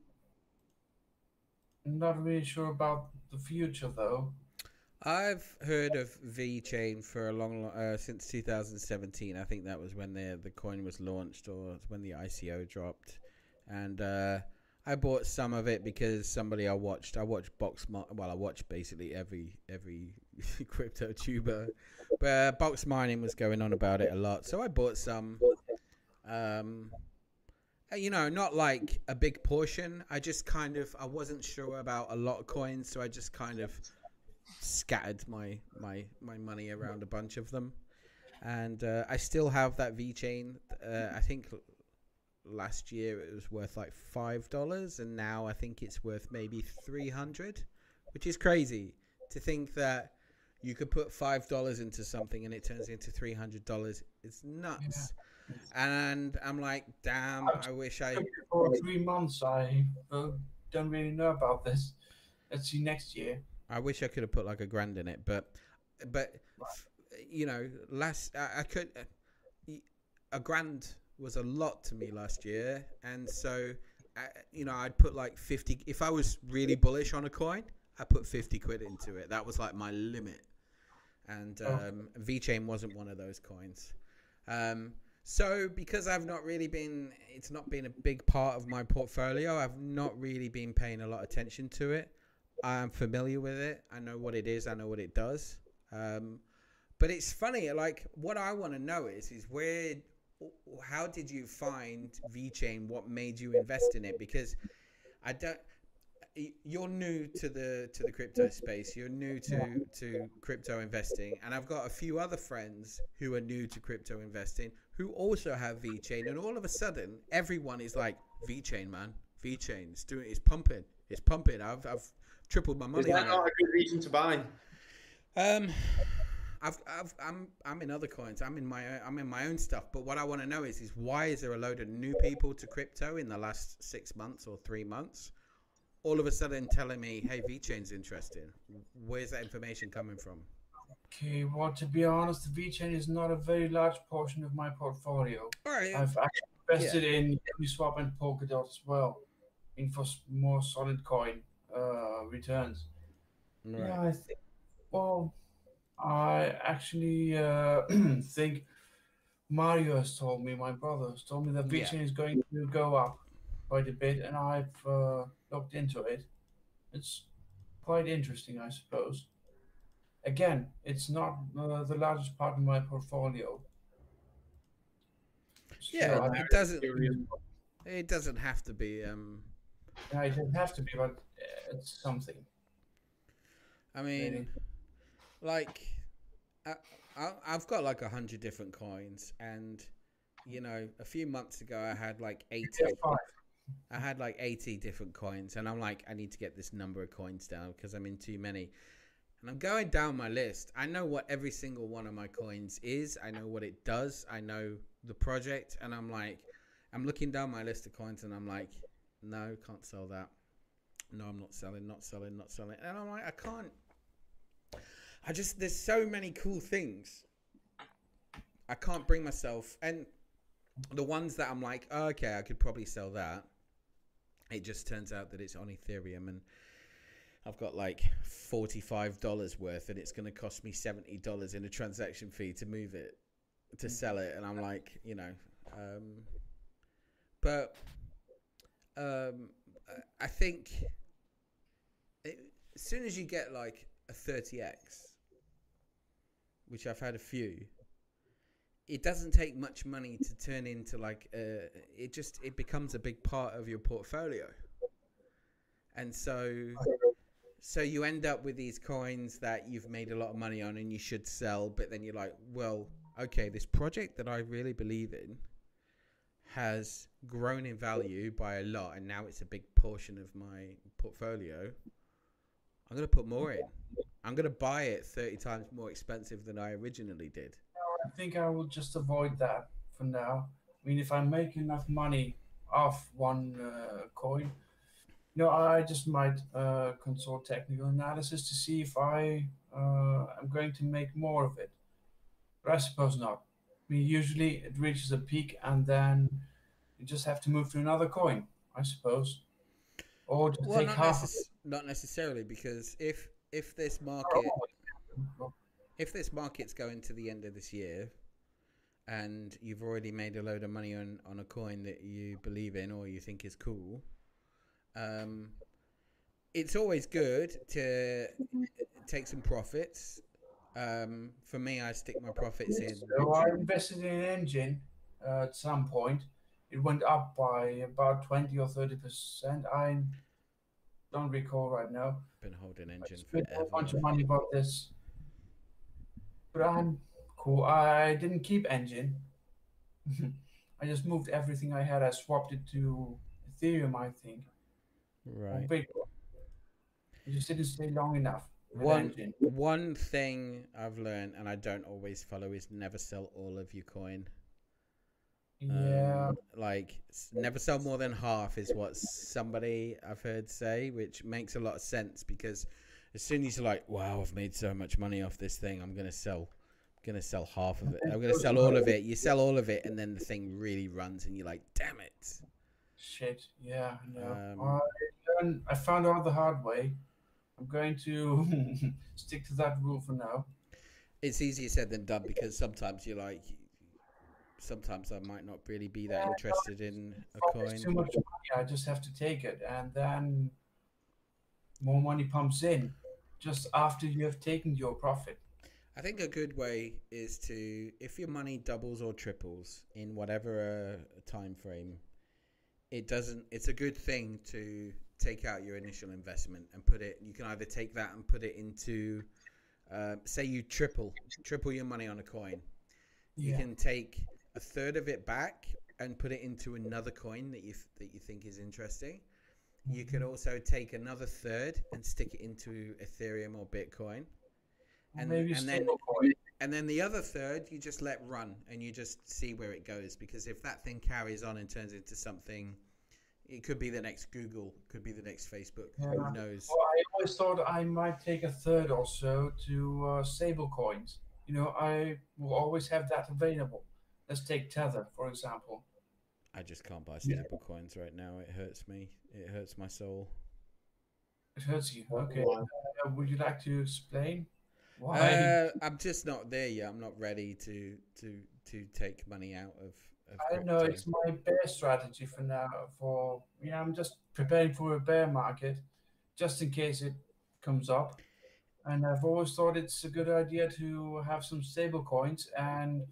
Speaker 3: Not really sure about the future though.
Speaker 1: I've heard of VeChain for a long, lo- uh, since 2017. I think that was when the the coin was launched, or when the ICO dropped, and uh, I bought some of it because somebody I watched. I watched Box. Well, I watched basically every every crypto tuber, but uh, Box Mining was going on about it a lot, so I bought some. Um, you know, not like a big portion. I just kind of I wasn't sure about a lot of coins, so I just kind of scattered my my my money around a bunch of them, and uh, I still have that VeChain. Uh, I think last year it was worth like five dollars, and now I think it's worth maybe three hundred, which is crazy to think that you could put five dollars into something and it turns into three hundred dollars. It's nuts. And I'm like, damn! I wish I.
Speaker 3: For three months, I uh, don't really know about this. Let's see next year.
Speaker 1: I wish I could have put like a grand in it, but but f- you know, last I, I could a grand was a lot to me last year, and so I, you know I'd put like fifty. If I was really bullish on a coin, I put fifty quid into it. That was like my limit, and
Speaker 3: Oh.
Speaker 1: um, VeChain wasn't one of those coins. Um, so because I've not really been, it's not been a big part of my portfolio. I've not really been paying a lot of attention to it. I'm familiar with it. I know what it is. I know what it does. Um, but it's funny. Like what I want to know is, is where, how did you find VeChain? What made you invest in it? Because I don't. Y- You're new to the to the crypto space. You're new to to crypto investing, and I've got a few other friends who are new to crypto investing who also have VeChain, and all of a sudden, everyone is like VeChain, man. VeChain, It's doing. It's pumping. It's pumping. I've I've tripled my money.
Speaker 2: Is
Speaker 1: money
Speaker 2: that
Speaker 1: on
Speaker 2: not
Speaker 1: it.
Speaker 2: a good reason to buy?
Speaker 1: Um, I've, I've, I'm, I'm in other coins. I'm in my, I'm in my own stuff. But what I want to know is, is why is there a load of new people to crypto in the last six months or three months? All of a sudden, telling me, "Hey, VeChain's interesting." Where's that information coming from?
Speaker 3: Okay, well, to be honest, the VeChain is not a very large portion of my portfolio.
Speaker 1: All right.
Speaker 3: I've actually invested in Uniswap and Polkadot as well, in for more solid coin uh, returns.
Speaker 1: Right.
Speaker 3: Yeah, I think. Well, I actually uh, think Mario has told me, my brother has told me that
Speaker 1: Yeah.
Speaker 3: VeChain is going to go up quite a bit, and I've uh, looked into it. It's quite interesting, I suppose. Again, it's not uh, the largest part of my portfolio.
Speaker 1: Yeah,
Speaker 3: So I-
Speaker 1: it doesn't. It doesn't have to be. Um,
Speaker 3: yeah, it doesn't have to be, but uh, it's something.
Speaker 1: I mean, like, I, I, I've got like a hundred different coins, and you know, a few months ago I had like eighty.
Speaker 3: Yeah.
Speaker 1: I had like 80 different coins, and I'm like, I need to get this number of coins down because I'm in too many. And I'm going down my list. I know what every single one of my coins is, I know what it does, I know the project, and I'm like, I'm looking down my list of coins, and I'm like, no, can't sell that. No, I'm not selling, not selling, not selling. And I'm like, I can't. I just, there's so many cool things. I can't bring myself. And the ones that I'm like, oh, okay, I could probably sell that. It just turns out that it's on Ethereum and I've got like $45 worth and it's going to cost me $70 in a transaction fee to move it, to sell it. And I'm like, you know, um, but um, I- I think it, as soon as you get like a 30x, which I've had a few, it doesn't take much money to turn into like uh it just it becomes a big part of your portfolio. And so so you end up with these coins that you've made a lot of money on and you should sell but then you're like well okay this project that i really believe in has grown in value by a lot and now it's a big portion of my portfolio. I'm going to put more in. I'm going to buy it 30 times more expensive than i originally did
Speaker 3: I think I will just avoid that for now. I mean, if I make enough money off one uh, coin, you know, I just might uh, consult technical analysis to see if I uh, am going to make more of it. But I suppose not. I mean, usually it reaches a peak and then you just have to move to another coin, I suppose, or just
Speaker 1: well
Speaker 3: take
Speaker 1: not,
Speaker 3: half
Speaker 1: necess- not necessarily because if if this market
Speaker 3: it.
Speaker 1: If this market's going to the end of this year and you've already made a load of money on on a coin that you believe in or you think is cool um it's always good to take some profits um for me i stick my profits in
Speaker 3: So I invested in an Enjin uh, at some point. It went up by about 20 or 30 percent. I don't recall right now.
Speaker 1: been holding
Speaker 3: I
Speaker 1: Enjin
Speaker 3: spent a bunch of money about this. But I'm cool. I didn't keep Enjin. I just moved everything I had. I swapped it to Ethereum, I think.
Speaker 1: right.
Speaker 3: I just didn't stay long enough.
Speaker 1: one
Speaker 3: Enjin.
Speaker 1: one thing i've learned and i don't always follow is never sell all of your coin
Speaker 3: Yeah.
Speaker 1: Um, like never sell more than half is what somebody I've heard say, which makes a lot of sense because as soon as you're like, "Wow, I've made so much money off this thing, I'm gonna sell, I'm gonna sell half of it. I'm gonna sell all of it." You sell all of it, and then the thing really runs, and you're like, "Damn it!"
Speaker 3: Shit. Yeah. No.
Speaker 1: Um,
Speaker 3: I learned, I found out the hard way. I'm going to stick to that rule for now.
Speaker 1: It's easier said than done because sometimes you're like, sometimes I might not really be that interested in a
Speaker 3: there's too much money, I just have to take it, and then more money pumps in just after you have taken your profit.
Speaker 1: I think a good way is to, if your money doubles or triples in whatever uh, time frame, it doesn't. It's a good thing to take out your initial investment and put it. You can either take that and put it into, uh, say you triple triple your money on a coin. You
Speaker 3: Yeah.
Speaker 1: can take a third of it back and put it into another coin that you that you think is interesting. You could also take another third and stick it into Ethereum or Bitcoin. And,
Speaker 3: Maybe
Speaker 1: and then and then the other third you just let run and you just see where it goes because if that thing carries on and turns into something it could be the next Google, could be the next Facebook.
Speaker 3: Yeah.
Speaker 1: Who knows?
Speaker 3: Well, I always thought I might take a third or so to uh, stable coins. You know, I will always have that available. Let's take Tether, for example.
Speaker 1: I just can't buy
Speaker 3: Yeah.
Speaker 1: stable coins right now. It hurts me. It hurts my soul.
Speaker 3: It hurts you. Okay. Uh, would you like to explain why?
Speaker 1: Uh, I'm just not there yet. I'm not ready to to to take money out of. of
Speaker 3: I don't know. It's my bear strategy for now. For yeah, I'm just preparing for a bear market, just in case it comes up. And I've always thought it's a good idea to have some stable coins and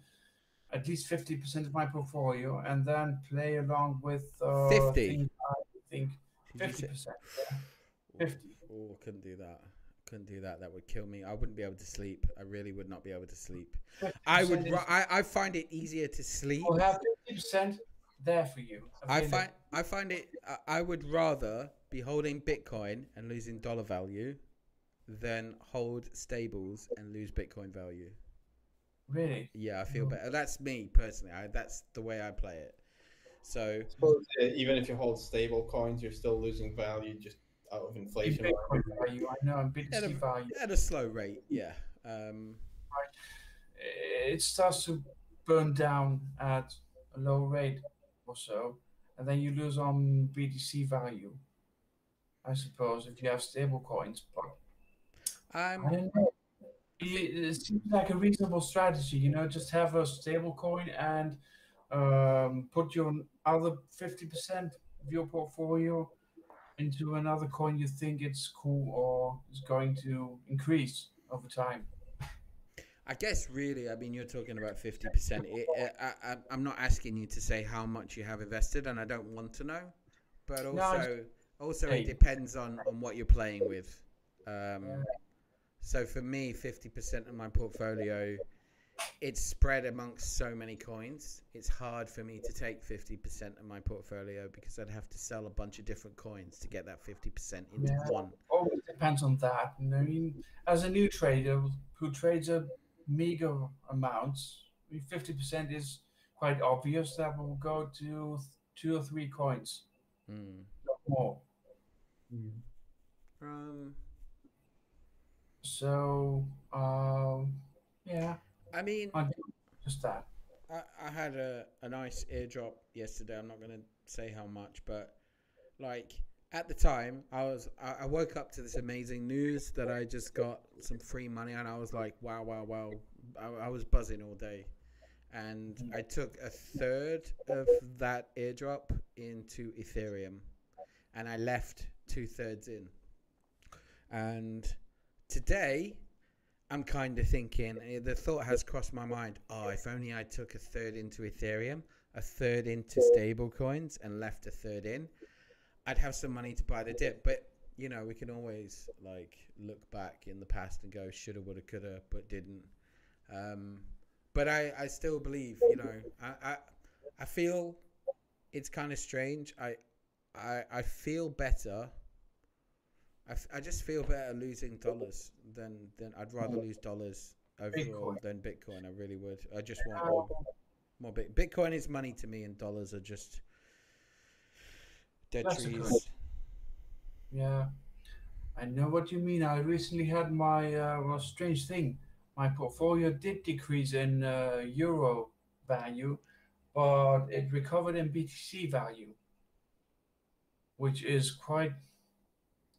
Speaker 3: at least fifty percent of my portfolio, and then play along with uh,
Speaker 1: 50?
Speaker 3: I think
Speaker 1: Did you
Speaker 3: fifty
Speaker 1: say-
Speaker 3: percent.
Speaker 1: Oof,
Speaker 3: 50.
Speaker 1: Oh, I couldn't do that. Couldn't do that. That would kill me. I wouldn't be able to sleep. I really would not be able to sleep. I would. ri- I, I find it easier to sleep.
Speaker 3: We'll have fifty percent there for you.
Speaker 1: I find I find it. I would rather be holding Bitcoin and losing dollar value than hold stables and lose Bitcoin value.
Speaker 3: Really.
Speaker 1: Yeah, I feel
Speaker 3: Mm.
Speaker 1: better. That's me personally. I, that's the way I play it. So
Speaker 2: suppose uh, even if you hold stable coins, you're still losing value just out of inflation.
Speaker 3: Bitcoin value, I know, and
Speaker 1: At a-
Speaker 3: BTC value.
Speaker 1: at a slow rate, yeah. Um,
Speaker 3: it starts to burn down at a low rate or so, and then you lose on BTC value. I suppose if you have stable coins, but I
Speaker 1: I'm
Speaker 3: don't know. It, it seems like a reasonable strategy, you know, just have a stable coin and um, put your other 50% of your portfolio into another coin you think it's cool or is going to increase over time.
Speaker 1: I guess really, I mean, you're talking about fifty percent. I, I'm not asking you to say how much you have invested, and I don't want to know. But
Speaker 3: No,
Speaker 1: also, also
Speaker 3: Hey.
Speaker 1: it depends on on what you're playing with. Um,
Speaker 3: Yeah.
Speaker 1: So for me, fifty percent of my portfolio, it's spread amongst so many coins. It's hard for me to take fifty percent of my portfolio because I'd have to sell a bunch of different coins to get that fifty percent into
Speaker 3: Yeah.
Speaker 1: one.
Speaker 3: always depends on that. And I mean, as a new trader who trades a meager amounts, fifty percent is quite obvious. That will go to two or three coins,
Speaker 1: Mm.
Speaker 3: not more.
Speaker 1: Um,
Speaker 3: So, um, yeah,
Speaker 1: I mean,
Speaker 3: I just that.
Speaker 1: I, I had a, a nice airdrop yesterday. I'm not going to say how much, but like at the time, I was I, I woke up to this amazing news that I just got some free money, and I was like, wow, wow, wow. I, I was buzzing all day, and I took a third of that airdrop into Ethereum, and I left two thirds in. And today, I'm kind of thinking eh, the thought has crossed my mind. Oh, if only I took a third into Ethereum, a third into stable coins, and left a third in, I'd have some money to buy the dip. But you know, we can always like look back in the past and go, shoulda, woulda, coulda, but didn't. Um, but I, I still believe, you know, I, I, I feel it's kind of strange. I, I, I feel better. I, f- I just feel better losing dollars than than I'd rather lose dollars overall
Speaker 3: Bitcoin.
Speaker 1: than Bitcoin. I really would. I just want more, more Bit- Bitcoin is money to me, and dollars are just dead
Speaker 3: That's
Speaker 1: trees.
Speaker 3: Yeah, I know what you mean. I recently had my uh, well, strange thing. My portfolio did decrease in uh, euro value, but it recovered in BTC value, which is quite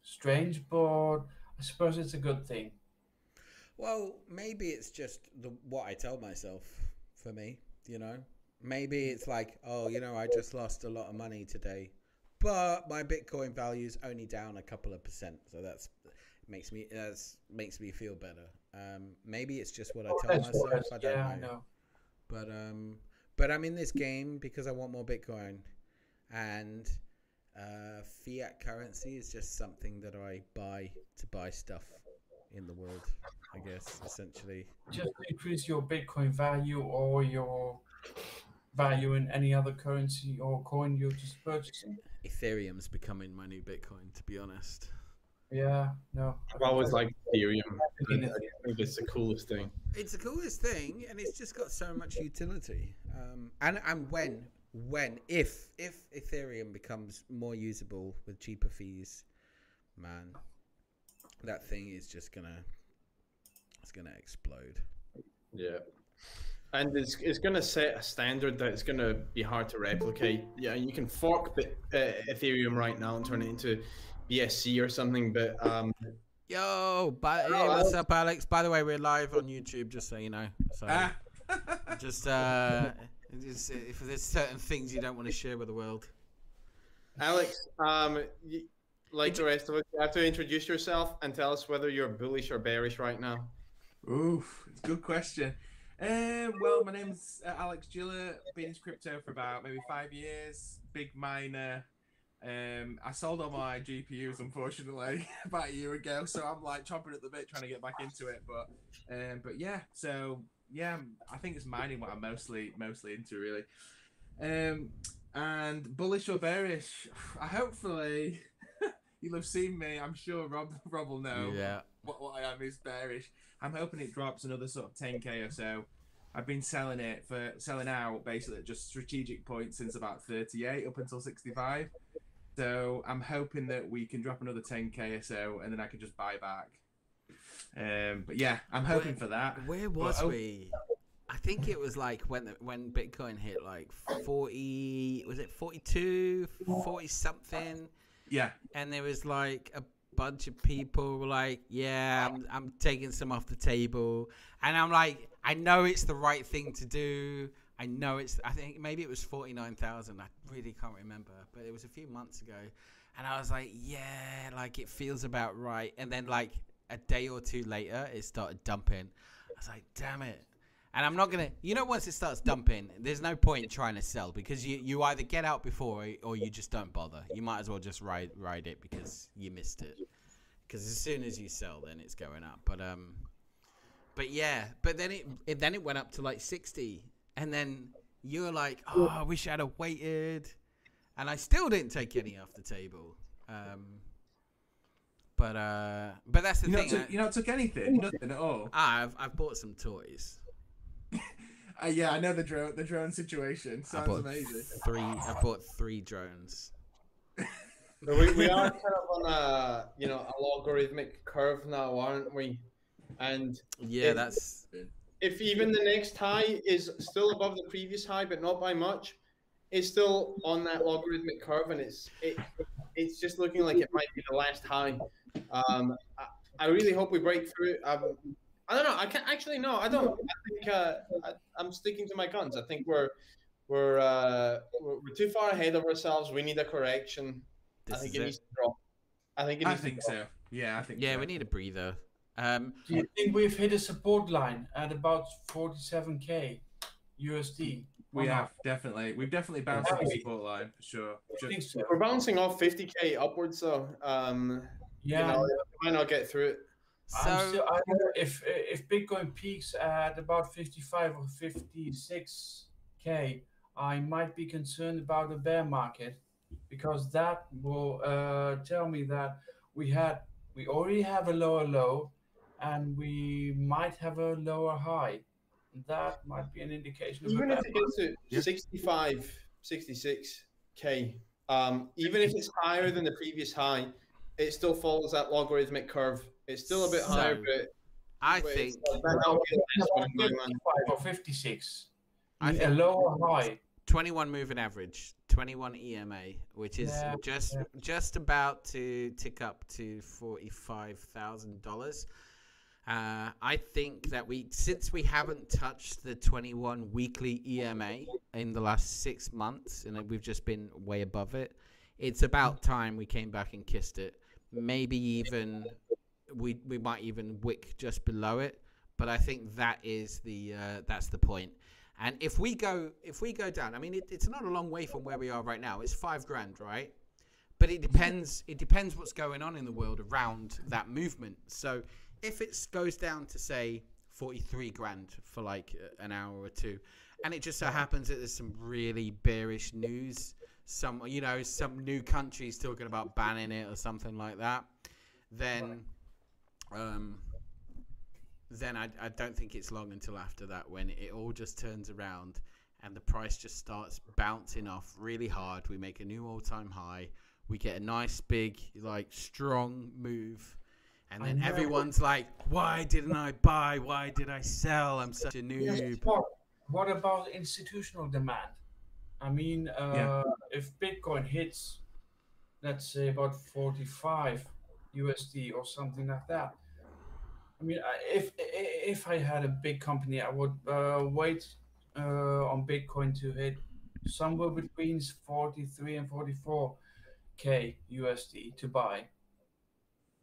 Speaker 3: strange. But I suppose it's a good thing.
Speaker 1: Well, maybe it's just the what I tell myself. For me, you know, maybe it's like, oh, you know, I just lost a lot of money today, but my Bitcoin value's only down a couple of percent, so that's makes me that's makes me feel better. Um, maybe it's just what I tell myself. I don't
Speaker 3: yeah, I
Speaker 1: know.
Speaker 3: know.
Speaker 1: But um, but I'm in this game because I want more Bitcoin, and uh, fiat currency is just something that I buy to buy stuff in the world. I guess essentially.
Speaker 3: Just increase your Bitcoin value or your value in any other currency or coin you're just purchasing.
Speaker 1: Ethereum's becoming my new Bitcoin, to be honest.
Speaker 3: Yeah, no.
Speaker 2: I've always liked Ethereum. I think it's the coolest thing.
Speaker 1: It's the coolest thing, and it's just got so much utility. Um, and and when when if if Ethereum becomes more usable with cheaper fees, man, that thing is just gonna it's gonna explode.
Speaker 2: Yeah. And it's, it's going to set a standard that it's going to be hard to replicate. Yeah, you can fork Bit, uh, Ethereum right now and turn it into BSC or something, but um,
Speaker 1: Yo, by, hey, what's up, Alex? By the way, we're live on YouTube, just so you know. So
Speaker 5: Ah.
Speaker 1: just uh, just, if there's certain things you don't want to share with the world.
Speaker 2: Alex, um, y like the rest of us, you have to introduce yourself and tell us whether you're bullish or bearish right now.
Speaker 5: Oof, it's a good question. Um, well, my name's uh, Alex Gillett. Been in crypto for about maybe five years. Big miner. Um, I sold all my GPUs unfortunately about a year ago, so I'm like chomping at the bit trying to get back into it. But, um, but yeah, so yeah, I think it's mining what I'm mostly mostly into really. Um, and bullish or bearish? I hopefully you'll have seen me. I'm sure Rob Rob will know
Speaker 1: Yeah.
Speaker 5: what, what I am is bearish. I'm hoping it drops another sort of 10k or so. I've been selling it for selling out basically at just strategic points since about 38 up until 65. So I'm hoping that we can drop another 10k or so, and then I can just buy back. Um, but yeah, I'm hoping for that.
Speaker 1: Where was
Speaker 5: oh-
Speaker 1: we? I think it was like when the, when Bitcoin hit like 40 was it 42 40 something
Speaker 5: Yeah,
Speaker 1: and there was like a bunch of people were like yeah I'm, I'm taking some off the table. And I'm like I know it's the right thing to do. I know it's I think maybe it was 49,000 I really can't remember but it was a few months ago. And I was like yeah like it feels about right. And then like a day or two later it started dumping I was like damn it and I'm not gonna, you know, once it starts dumping, there's no point trying to sell because you, you either get out before or you just don't bother. You might as well just ride ride it because you missed it. Because as soon as you sell, then it's going up. But um, but yeah, but then it, it then it went up to like sixty, and then you were like, oh, I wish I'd have waited, and I still didn't take any off the table. Um, but uh, but that's the
Speaker 5: you not
Speaker 1: thing.
Speaker 5: took,
Speaker 1: I,
Speaker 5: you not took anything, nothing at all.
Speaker 1: I've I've bought some toys.
Speaker 5: Uh, yeah, I know the drone the drone situation
Speaker 1: I
Speaker 5: sounds
Speaker 1: bought
Speaker 5: amazing.
Speaker 1: three. I bought three drones.
Speaker 2: So we, we are kind of on a you know a logarithmic curve now, aren't we? And
Speaker 1: Yeah,
Speaker 2: Yeah.
Speaker 1: that's
Speaker 2: if even the next high is still above the previous high, but not by much, it's still on that logarithmic curve, and it's it, it's just looking like it might be the last high. Um, I, I really hope we break through. Um, I don't know. I can't actually no. I don't. I think uh, I, I'm sticking to my guns. I think we're we're, uh, we're we're too far ahead of ourselves. We need a correction.
Speaker 1: this
Speaker 2: I think it,
Speaker 1: it.
Speaker 2: needs to drop. I think it
Speaker 5: I think
Speaker 2: to drop.
Speaker 5: so. Yeah, I think.
Speaker 1: Yeah,
Speaker 5: so.
Speaker 1: we need a breather. Um,
Speaker 3: Do you think we've hit a support line at about 47k USD?
Speaker 5: We
Speaker 3: Or not?
Speaker 5: have definitely. We've definitely bounced off the support line for sure.
Speaker 3: I think so.
Speaker 2: We're bouncing off 50k upwards, so um,
Speaker 3: Yeah.
Speaker 2: you know, we might not get through it.
Speaker 3: I'm
Speaker 1: so
Speaker 3: still, I if if Bitcoin peaks at about 55 or 56k, I might be concerned about the bear market because that will uh, tell me that we had we already have a lower low and we might have a lower high. That might be an indication of a
Speaker 2: Even
Speaker 3: bear
Speaker 2: if it gets to
Speaker 1: Yeah.
Speaker 2: 65, 66k, um, even if it's higher than the previous high, it still follows that logarithmic curve. It's still a bit higher, but
Speaker 1: I
Speaker 2: but
Speaker 1: think
Speaker 2: it's- that'll be the best one in my mind.
Speaker 3: 55 or 56.
Speaker 1: I
Speaker 3: a
Speaker 1: think
Speaker 3: lower high.
Speaker 1: 21 moving average, 21 EMA, which is
Speaker 3: Yeah,
Speaker 1: just
Speaker 3: yeah.
Speaker 1: just about to tick up to forty-five thousand dollars. Uh, I think that we, since we haven't touched the 21 weekly EMA in the last six months, and we've just been way above it, it's about time we came back and kissed it. Maybe even we we might even wick just below it, but I think that is the uh, that's the point. And if we go if we go down, I mean, it, it's not a long way from where we are right now. It's five grand, right? But it depends. It depends what's going on in the world around that movement. So if it goes down to say forty three grand for like an hour or two, and it just so happens that there's some really bearish news. Some, you know, some new countries talking about banning it or something like that. Then, um, then I, I don't think it's long until after that when it all just turns around and the price just starts bouncing off really hard. We make a new all-time high. We get a nice big, like, strong move. And then everyone's like, "Why didn't I buy? Why did I sell? I'm such a
Speaker 3: Yes,
Speaker 1: noob."
Speaker 3: what, what about institutional demand? I mean, uh,
Speaker 5: Yeah.
Speaker 3: if Bitcoin hits, let's say about 45 USD or something like that. I mean, if i- if I had a big company, I would uh, wait uh, on Bitcoin to hit somewhere between 43 and 44k USD to buy.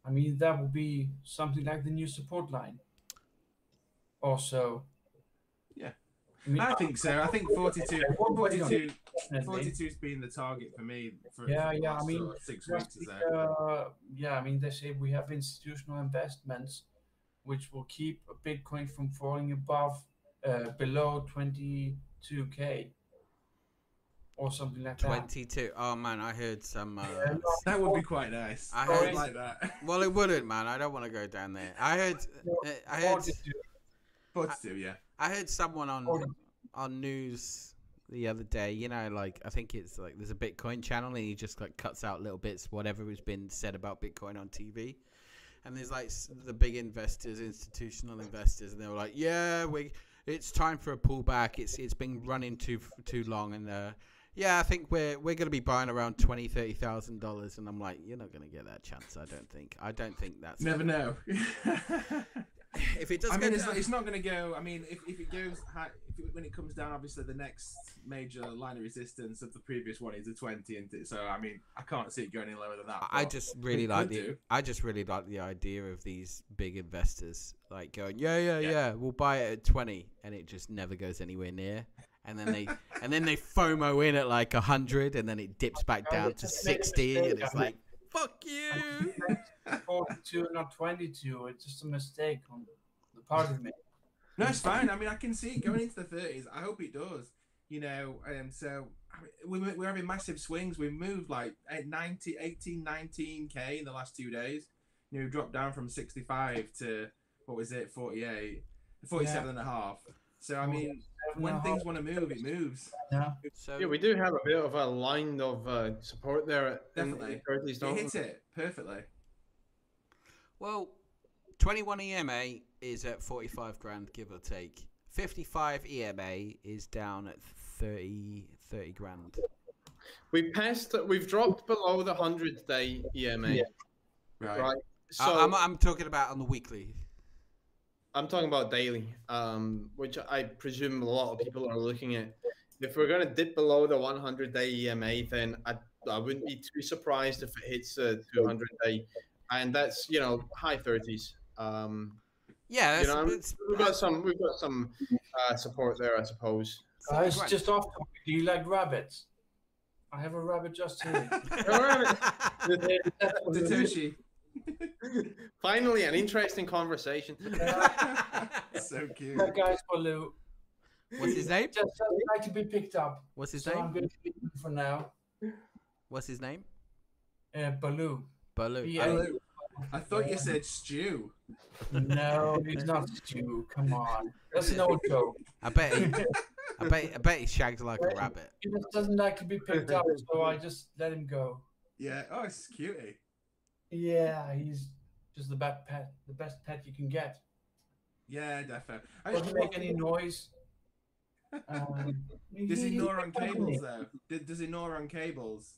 Speaker 3: I mean, that would be something like the new support line. Also. I,
Speaker 5: think so. I think 42,
Speaker 3: I won't wait on
Speaker 5: 42, 42's been the target for me for,
Speaker 3: Yeah,
Speaker 5: for
Speaker 3: yeah, I mean,
Speaker 5: sort of six weeks or
Speaker 3: the,
Speaker 5: so.
Speaker 3: uh, yeah, I mean, they say we have institutional investments which will keep Bitcoin from falling above, uh, below 22k or something like that.
Speaker 1: Twenty-two. Oh man, I heard some. Uh,
Speaker 3: Yeah,
Speaker 5: That would be quite nice.
Speaker 1: I
Speaker 5: I
Speaker 1: heard-
Speaker 5: like that.
Speaker 1: well, it wouldn't, man. I don't want to go down there. I heard. uh, I heard.
Speaker 3: 42.
Speaker 5: 42, yeah.
Speaker 1: I heard someone on
Speaker 3: Forty.
Speaker 1: on news the other day. You know, like I think it's like there's a Bitcoin channel, and he just like cuts out little bits, whatever has been said about Bitcoin on TV. And there's like the big investors, institutional investors, and they were like, "Yeah, we, it's time for a pullback. It's it's been running too too long, and uh, yeah, I think we're we're going to be buying around twenty, thirty thousand dollars." And I'm like, "You're not going to get that chance. I don't think. I don't think that's
Speaker 5: Never know.
Speaker 1: If it does
Speaker 5: I
Speaker 1: go
Speaker 5: mean, it's,
Speaker 1: down-
Speaker 5: it's not going to go. I mean, if, if it goes high, if it, when it comes down, obviously the next major line of resistance of the previous one is a 20. And so, I mean, I can't see it going any lower than that.
Speaker 1: I just really like the
Speaker 5: do.
Speaker 1: I just really like the idea of these big investors like going, yeah, yeah, yeah,
Speaker 5: Yeah.
Speaker 1: we'll buy it at twenty, and it just never goes anywhere near. And then they and then they FOMO in at like hundred, and then it dips back down to
Speaker 3: just made a
Speaker 1: sixty, and it's like, fuck you.
Speaker 3: 42, not 22. It's just a mistake on the part of me.
Speaker 5: No, it's fine. I mean, I can see it going into the 30s. I hope it does. You know, um, so I mean, we, we're having massive swings. We moved like at 90, 18, 19k in the last two days. You know, we dropped down from 65 to what was it, 48, 47 and a half. So, I mean, when things want to move, it moves.
Speaker 3: Yeah.
Speaker 1: So
Speaker 2: Yeah, we do have a bit of a line of uh, support there at in
Speaker 5: Definitely.
Speaker 2: the 30s,
Speaker 5: It
Speaker 2: don't we?
Speaker 5: hits it perfectly.
Speaker 1: Well, twenty-one EMA is at forty-five grand, give or take. Fifty-five EMA is down at 30, 30 grand.
Speaker 2: We passed. We've dropped below the hundred day EMA.
Speaker 3: Yeah.
Speaker 5: Right.
Speaker 2: Right. So
Speaker 1: I, I'm I'm talking about on the weekly.
Speaker 2: I'm talking about daily, um, which I presume a lot of people are looking at. If we're going to dip below the 100 day EMA, then I, I wouldn't be too surprised if it hits uh, 200 day, and that's you know high 30s. Um,
Speaker 1: Yeah,
Speaker 2: you know,
Speaker 1: it's-
Speaker 2: we've got some we've got some uh, support there, I suppose.
Speaker 3: Guys,
Speaker 1: Right.
Speaker 3: just off. Do you like rabbits? I have a rabbit just here.
Speaker 5: Satoshi.
Speaker 2: Finally, an interesting conversation.
Speaker 5: so cute.
Speaker 3: that guy's for Baloo.
Speaker 1: What's his name?
Speaker 3: Just doesn't like to be picked up.
Speaker 1: What's his
Speaker 3: So I'm
Speaker 1: name?
Speaker 3: going to leave for now.
Speaker 1: What's his name?
Speaker 3: Uh, Baloo.
Speaker 1: Baloo.
Speaker 3: Yeah.
Speaker 5: I thought you said stew.
Speaker 3: No, he's not stew. Come on. That's an old joke.
Speaker 1: I bet he, I bet I bet he shagged like a rabbit.
Speaker 3: He just doesn't like to be picked up, so I just let him go.
Speaker 5: Yeah. Oh, it's cutie.
Speaker 3: Yeah, he's just the best pet, the best pet you can get.
Speaker 5: Yeah, definitely. I
Speaker 3: Doesn't make any noise. Um,
Speaker 5: does he
Speaker 3: he-
Speaker 5: gnaw on cables though? Does, does he gnaw on cables?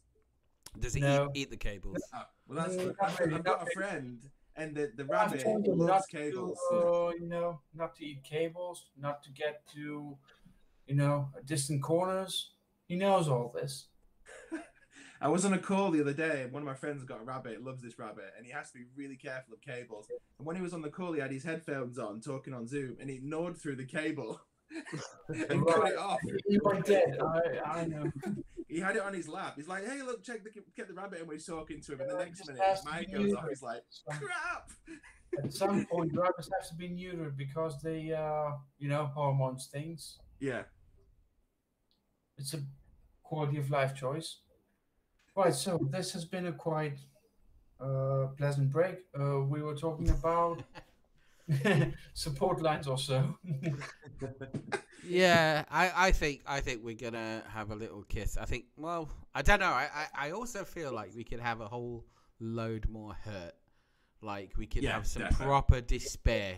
Speaker 1: Does he
Speaker 3: No.
Speaker 1: eat, eat the cables?
Speaker 5: Oh, well, that's good. I've, got a friend, and the, the rabbit loves
Speaker 3: to,
Speaker 5: cables.
Speaker 3: uh, you know, not to eat cables, not to get to, you know, distant corners. He knows all this.
Speaker 5: I was on a call the other day, and one of my friends got a rabbit, loves this rabbit, and he has to be really careful of cables. And when he was on the call, he had his headphones on, talking on Zoom, and he gnawed through the cable and cut it off.
Speaker 3: He went dead. I, I know.
Speaker 5: He had it on his lap. He's like, "Hey, look, check the get the rabbit," and we're talking to him. And the next minute, his mic goes off. He's like, "Crap!"
Speaker 3: At some point, rabbits have to be neutered because they, uh, you know, hormones things.
Speaker 5: Yeah,
Speaker 3: it's a quality of life choice. Right. So this has been a quite uh, pleasant break. Uh, we were talking about support lines or so.
Speaker 1: Yeah, I, I think I think we're gonna have a little kiss. I think. Well, I don't know. I, I, I also feel like we could have a whole load more hurt. Like we could
Speaker 5: Yeah,
Speaker 1: have some
Speaker 5: definitely.
Speaker 1: proper despair,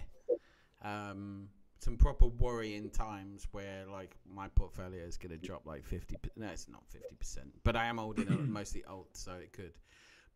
Speaker 1: um, some proper worrying times where like my portfolio is gonna drop like fifty. No, it's not fifty percent, but I am holding mostly alt, so it could.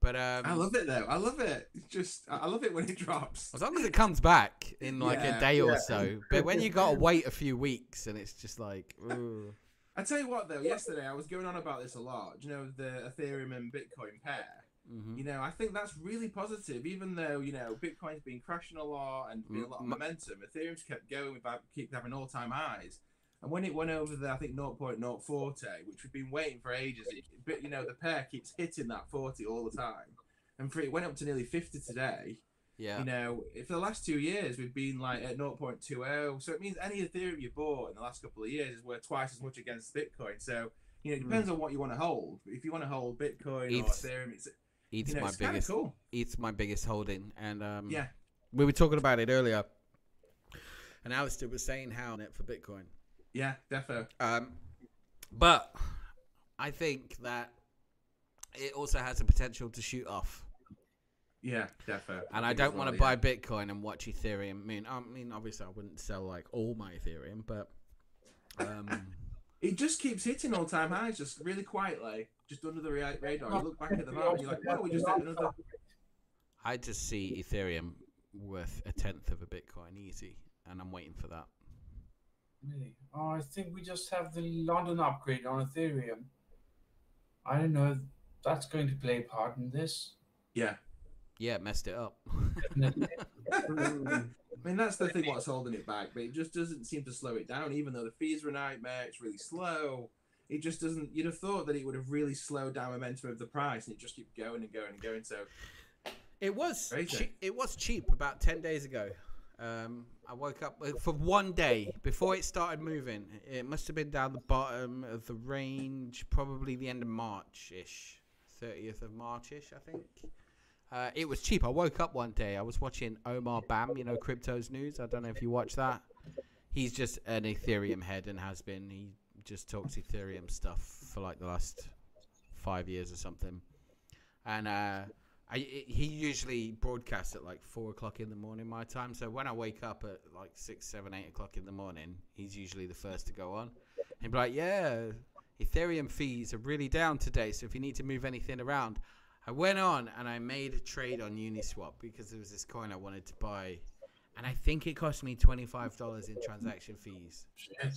Speaker 1: But um,
Speaker 5: I love it though. I love it. It's just I I love it when it drops.
Speaker 1: as long as it comes back in like
Speaker 5: Yeah,
Speaker 1: a day or so. But when you gotta wait a few weeks and it's just like, ooh.
Speaker 5: I tell you what though, yesterday I was going on about this a lot. Do you know the Ethereum and Bitcoin pair?
Speaker 1: mhm.
Speaker 5: You know, I think that's really positive. Even though you know Bitcoin's been crashing a lot and been a lot of
Speaker 1: M- m-
Speaker 5: momentum, Ethereum's kept going without keep having all time highs. And when it went over the I think 0.040, which we've been waiting for ages, it, but you know the pair keeps hitting that 40 all the time, and for it went up to nearly 50 today.
Speaker 1: yeah.
Speaker 5: You know, if for the last two years we've been like at 0.20, so it means any Ethereum you bought in the last couple of years is worth twice as much against Bitcoin. So you know, it depends on what you want to hold. If you want to hold Bitcoin or
Speaker 1: It's-
Speaker 5: Ethereum, it's
Speaker 1: It's
Speaker 5: you know,
Speaker 1: my
Speaker 5: it's
Speaker 1: biggest.
Speaker 5: cool.
Speaker 1: It's my biggest holding, and um,
Speaker 5: Yeah.
Speaker 1: we were talking about it earlier. And Alistair was saying how net for Bitcoin.
Speaker 5: Yeah, definitely.
Speaker 1: Um, but I think that it also has the potential to shoot off.
Speaker 5: Yeah, definitely.
Speaker 1: And I don't want to
Speaker 5: well,
Speaker 1: buy Bitcoin and watch Ethereum. I mean, I mean, obviously, I wouldn't sell like all my Ethereum, but um,
Speaker 5: It just keeps hitting all time highs, just really quietly, just under the ra- radar. You look back at the map and you're like, "Wow, we just hit another."
Speaker 1: I just see Ethereum worth a tenth of a Bitcoin easy, and I'm waiting for that.
Speaker 3: Really? Oh, I think we just have the London upgrade on Ethereum. I don't know. if That's going to play a part in this.
Speaker 5: Yeah.
Speaker 1: Yeah, it messed it up.
Speaker 5: I mean, that's the thing. What's holding it back, but it just doesn't seem to slow it down. Even though the fees are a nightmare, it's really slow. It just doesn't. You'd have thought that it would have really slowed down momentum of the price, and it just keeps going and going and going. So
Speaker 1: It was
Speaker 5: Crazy.
Speaker 1: cheap. It was cheap about ten days ago. Um, I woke up uh, for one day before it started moving. It must have been down the bottom of the range, probably the end of March ish, thirtieth of March ish, I think. Uh, it was cheap. I woke up one day. I was watching Omar Bham, you know, Crypto's News. I don't know if you watch that. He's just an Ethereum head and has been. He just talks Ethereum stuff for like the last five years or something. And uh, I, i- he usually broadcasts at like four o'clock in the morning my time. So when I wake up at like six, seven, eight o'clock in the morning, he's usually the first to go on. He'd be like, "Yeah, Ethereum fees are really down today. So if you need to move anything around, I went on and I made a trade on Uniswap because there was this coin I wanted to buy, and I think it cost me twenty five dollars in transaction fees.
Speaker 3: Shit.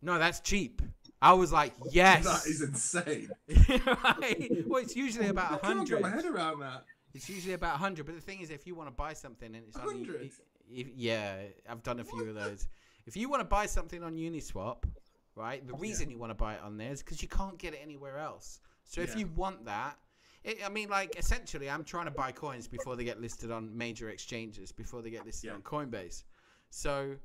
Speaker 1: No, that's cheap. I was like, yes.
Speaker 5: that is insane.
Speaker 1: right? Well, it's usually about a
Speaker 5: can't get
Speaker 1: hundred.
Speaker 5: my head around that.
Speaker 1: It's usually about 100, but the thing is, if you want to buy something and it's on,
Speaker 5: 100?
Speaker 1: if, if, yeah, I've done a few of those. If you want to buy something on Uniswap, right, the reason you want to buy it on there is because you can't get it anywhere else. So if you want that, it, I mean, like essentially, I'm trying to buy coins before they get listed on major exchanges, before they get listed
Speaker 5: Yeah.
Speaker 1: on Coinbase. So,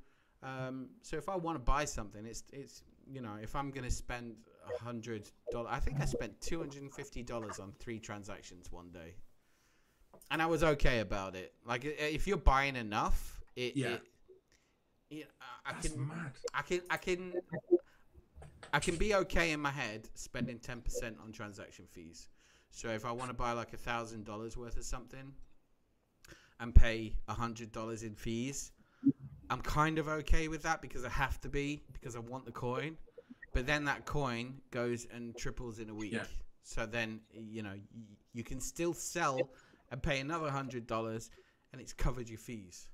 Speaker 1: um, so if I want to buy something, it's it's you know, if I'm gonna spend a hundred dollars, I think I spent two hundred and fifty dollars on three transactions one day and I was okay about it. Like if you're buying enough, it
Speaker 5: Yeah.
Speaker 1: It, it, I-
Speaker 5: That's
Speaker 1: can,
Speaker 5: mad.
Speaker 1: I can, I can, I can be okay in my head spending ten percent on transaction fees. So if I want to buy like a thousand dollars worth of something and pay a hundred dollars in fees, I'm kind of okay with that because I have to be because I want the coin. But then that coin goes and triples in a week.
Speaker 5: Yeah.
Speaker 1: So then you know y- you can still sell and pay another hundred dollars, and it's covered your fees.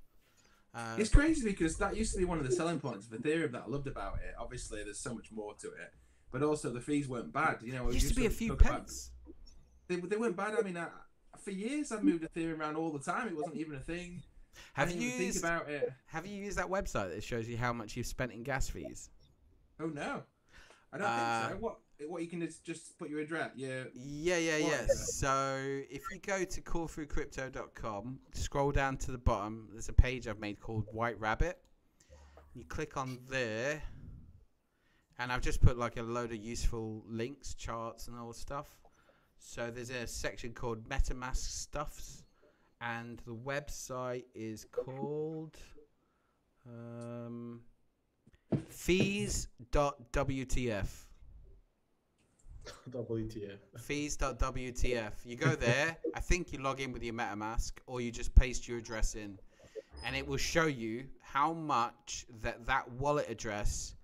Speaker 1: Uh,
Speaker 5: It's crazy because that used to be one of the selling points of Ethereum that I loved about it. Obviously, there's so much more to it, but also the fees weren't bad. You know, we
Speaker 1: used to be a few
Speaker 5: about-
Speaker 1: pence.
Speaker 5: They, they weren't bad. I mean, I, for years I moved Ethereum around all the time. It wasn't even a thing.
Speaker 1: Have you used
Speaker 5: about it?
Speaker 1: Have you used that website that shows you how much you've spent in gas fees?
Speaker 5: Oh no, I don't
Speaker 1: Uh,
Speaker 5: think so. What what you can just just put your address. Yeah,
Speaker 1: Yeah, yeah, yeah. So if you go to callthroughcrypto.com, scroll down to the bottom, there's a page I've made called White Rabbit. You click on there, and I've just put like a load of useful links, charts, and all stuff. So there's a section called MetaMask stuffs, and the website is called um, fees.wtf.
Speaker 2: WTF.
Speaker 1: Fees.wtf. You go there. I think you log in with your MetaMask, or you just paste your address in, and it will show you how much that that wallet address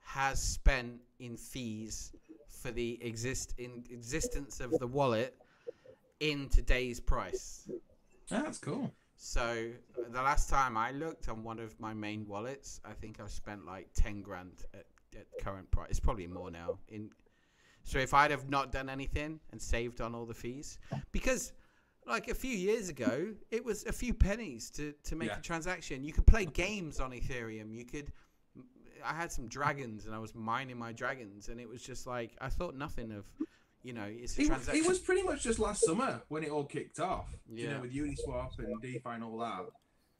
Speaker 1: has spent in fees for the exist in existence of the wallet in today's price.
Speaker 5: Ah, that's cool.
Speaker 1: So the last time I looked on one of my main wallets, I think I've spent like ten grand at, at current price. It's probably more now. In so if I'd have not done anything and saved on all the fees, because like a few years ago, it was a few pennies to to make
Speaker 5: Yeah.
Speaker 1: a transaction. You could play games on Ethereum. You could. I had some dragons and I was mining my dragons, and it was just like I thought nothing of, you know, it's a
Speaker 5: It,
Speaker 1: transaction.
Speaker 5: it was pretty much just last summer when it all kicked off. You know, with Uniswap and DeFi and all that.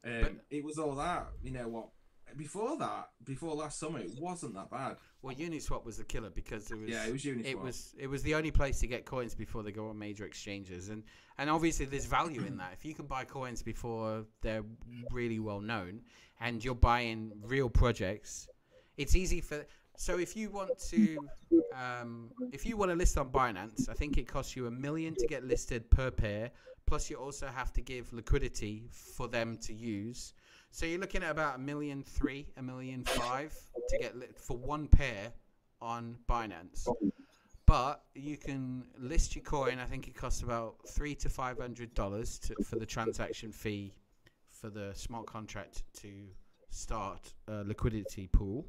Speaker 5: Um,
Speaker 1: But-
Speaker 5: it was all that. You know what? Before that, before last summer, it wasn't that bad.
Speaker 1: well, Uniswap was the killer because it was.
Speaker 5: Yeah, it was Uniswap.
Speaker 1: it was it was the only place to get coins before they go on major exchanges and and obviously there's value in that if you can buy coins before they're really well known and you're buying real projects it's easy for so if you want to um, if you want to list on binance i think it costs you a million to get listed per pair plus you also have to give liquidity for them to use so you're looking at about a million three a million five to get for one pair on binance but you can list your coin. I think it costs about three to five hundred dollars for the transaction fee for the smart contract to start a liquidity pool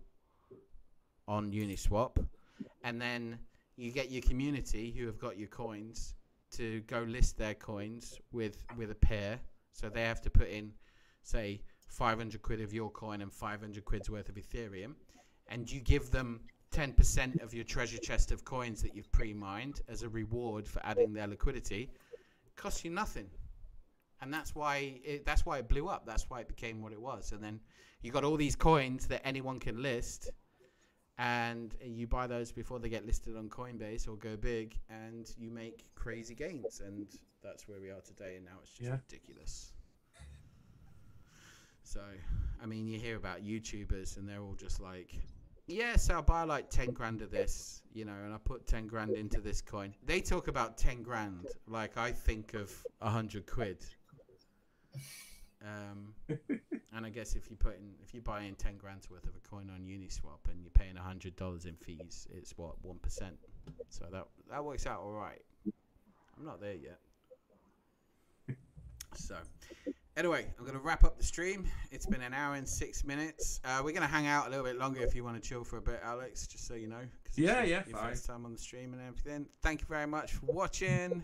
Speaker 1: on Uniswap, and then you get your community who have got your coins to go list their coins with with a pair. So they have to put in, say, five hundred quid of your coin and five hundred quid's worth of Ethereum, and you give them 10% of your treasure chest of coins that you've pre-mined as a reward for adding their liquidity costs you nothing. And that's why it, that's why it blew up. That's why it became what it was. And then you got all these coins that anyone can list and you buy those before they get listed on Coinbase or go big and you make crazy gains. And that's where we are today and now it's just
Speaker 5: Yeah.
Speaker 1: ridiculous so I mean you hear about YouTubers and they're all just like yes, I'll buy like 10 grand of this, you know, and I put 10 grand into this coin. They talk about 10 grand like I think of 100 quid. Um, and I guess if you put in, if you buy in 10 grand's worth of a coin on Uniswap and you're paying $100 in fees, it's what, 1%. So that, that works out all right. I'm not there yet. So, Anyway, I'm going to wrap up the stream. It's been an hour and six minutes. Uh, we're going to hang out a little bit longer if you want to chill for a bit, Alex, just so you know.
Speaker 5: Yeah, yeah,
Speaker 1: Your
Speaker 5: fine.
Speaker 1: first time on the stream and everything. Thank you very much for watching.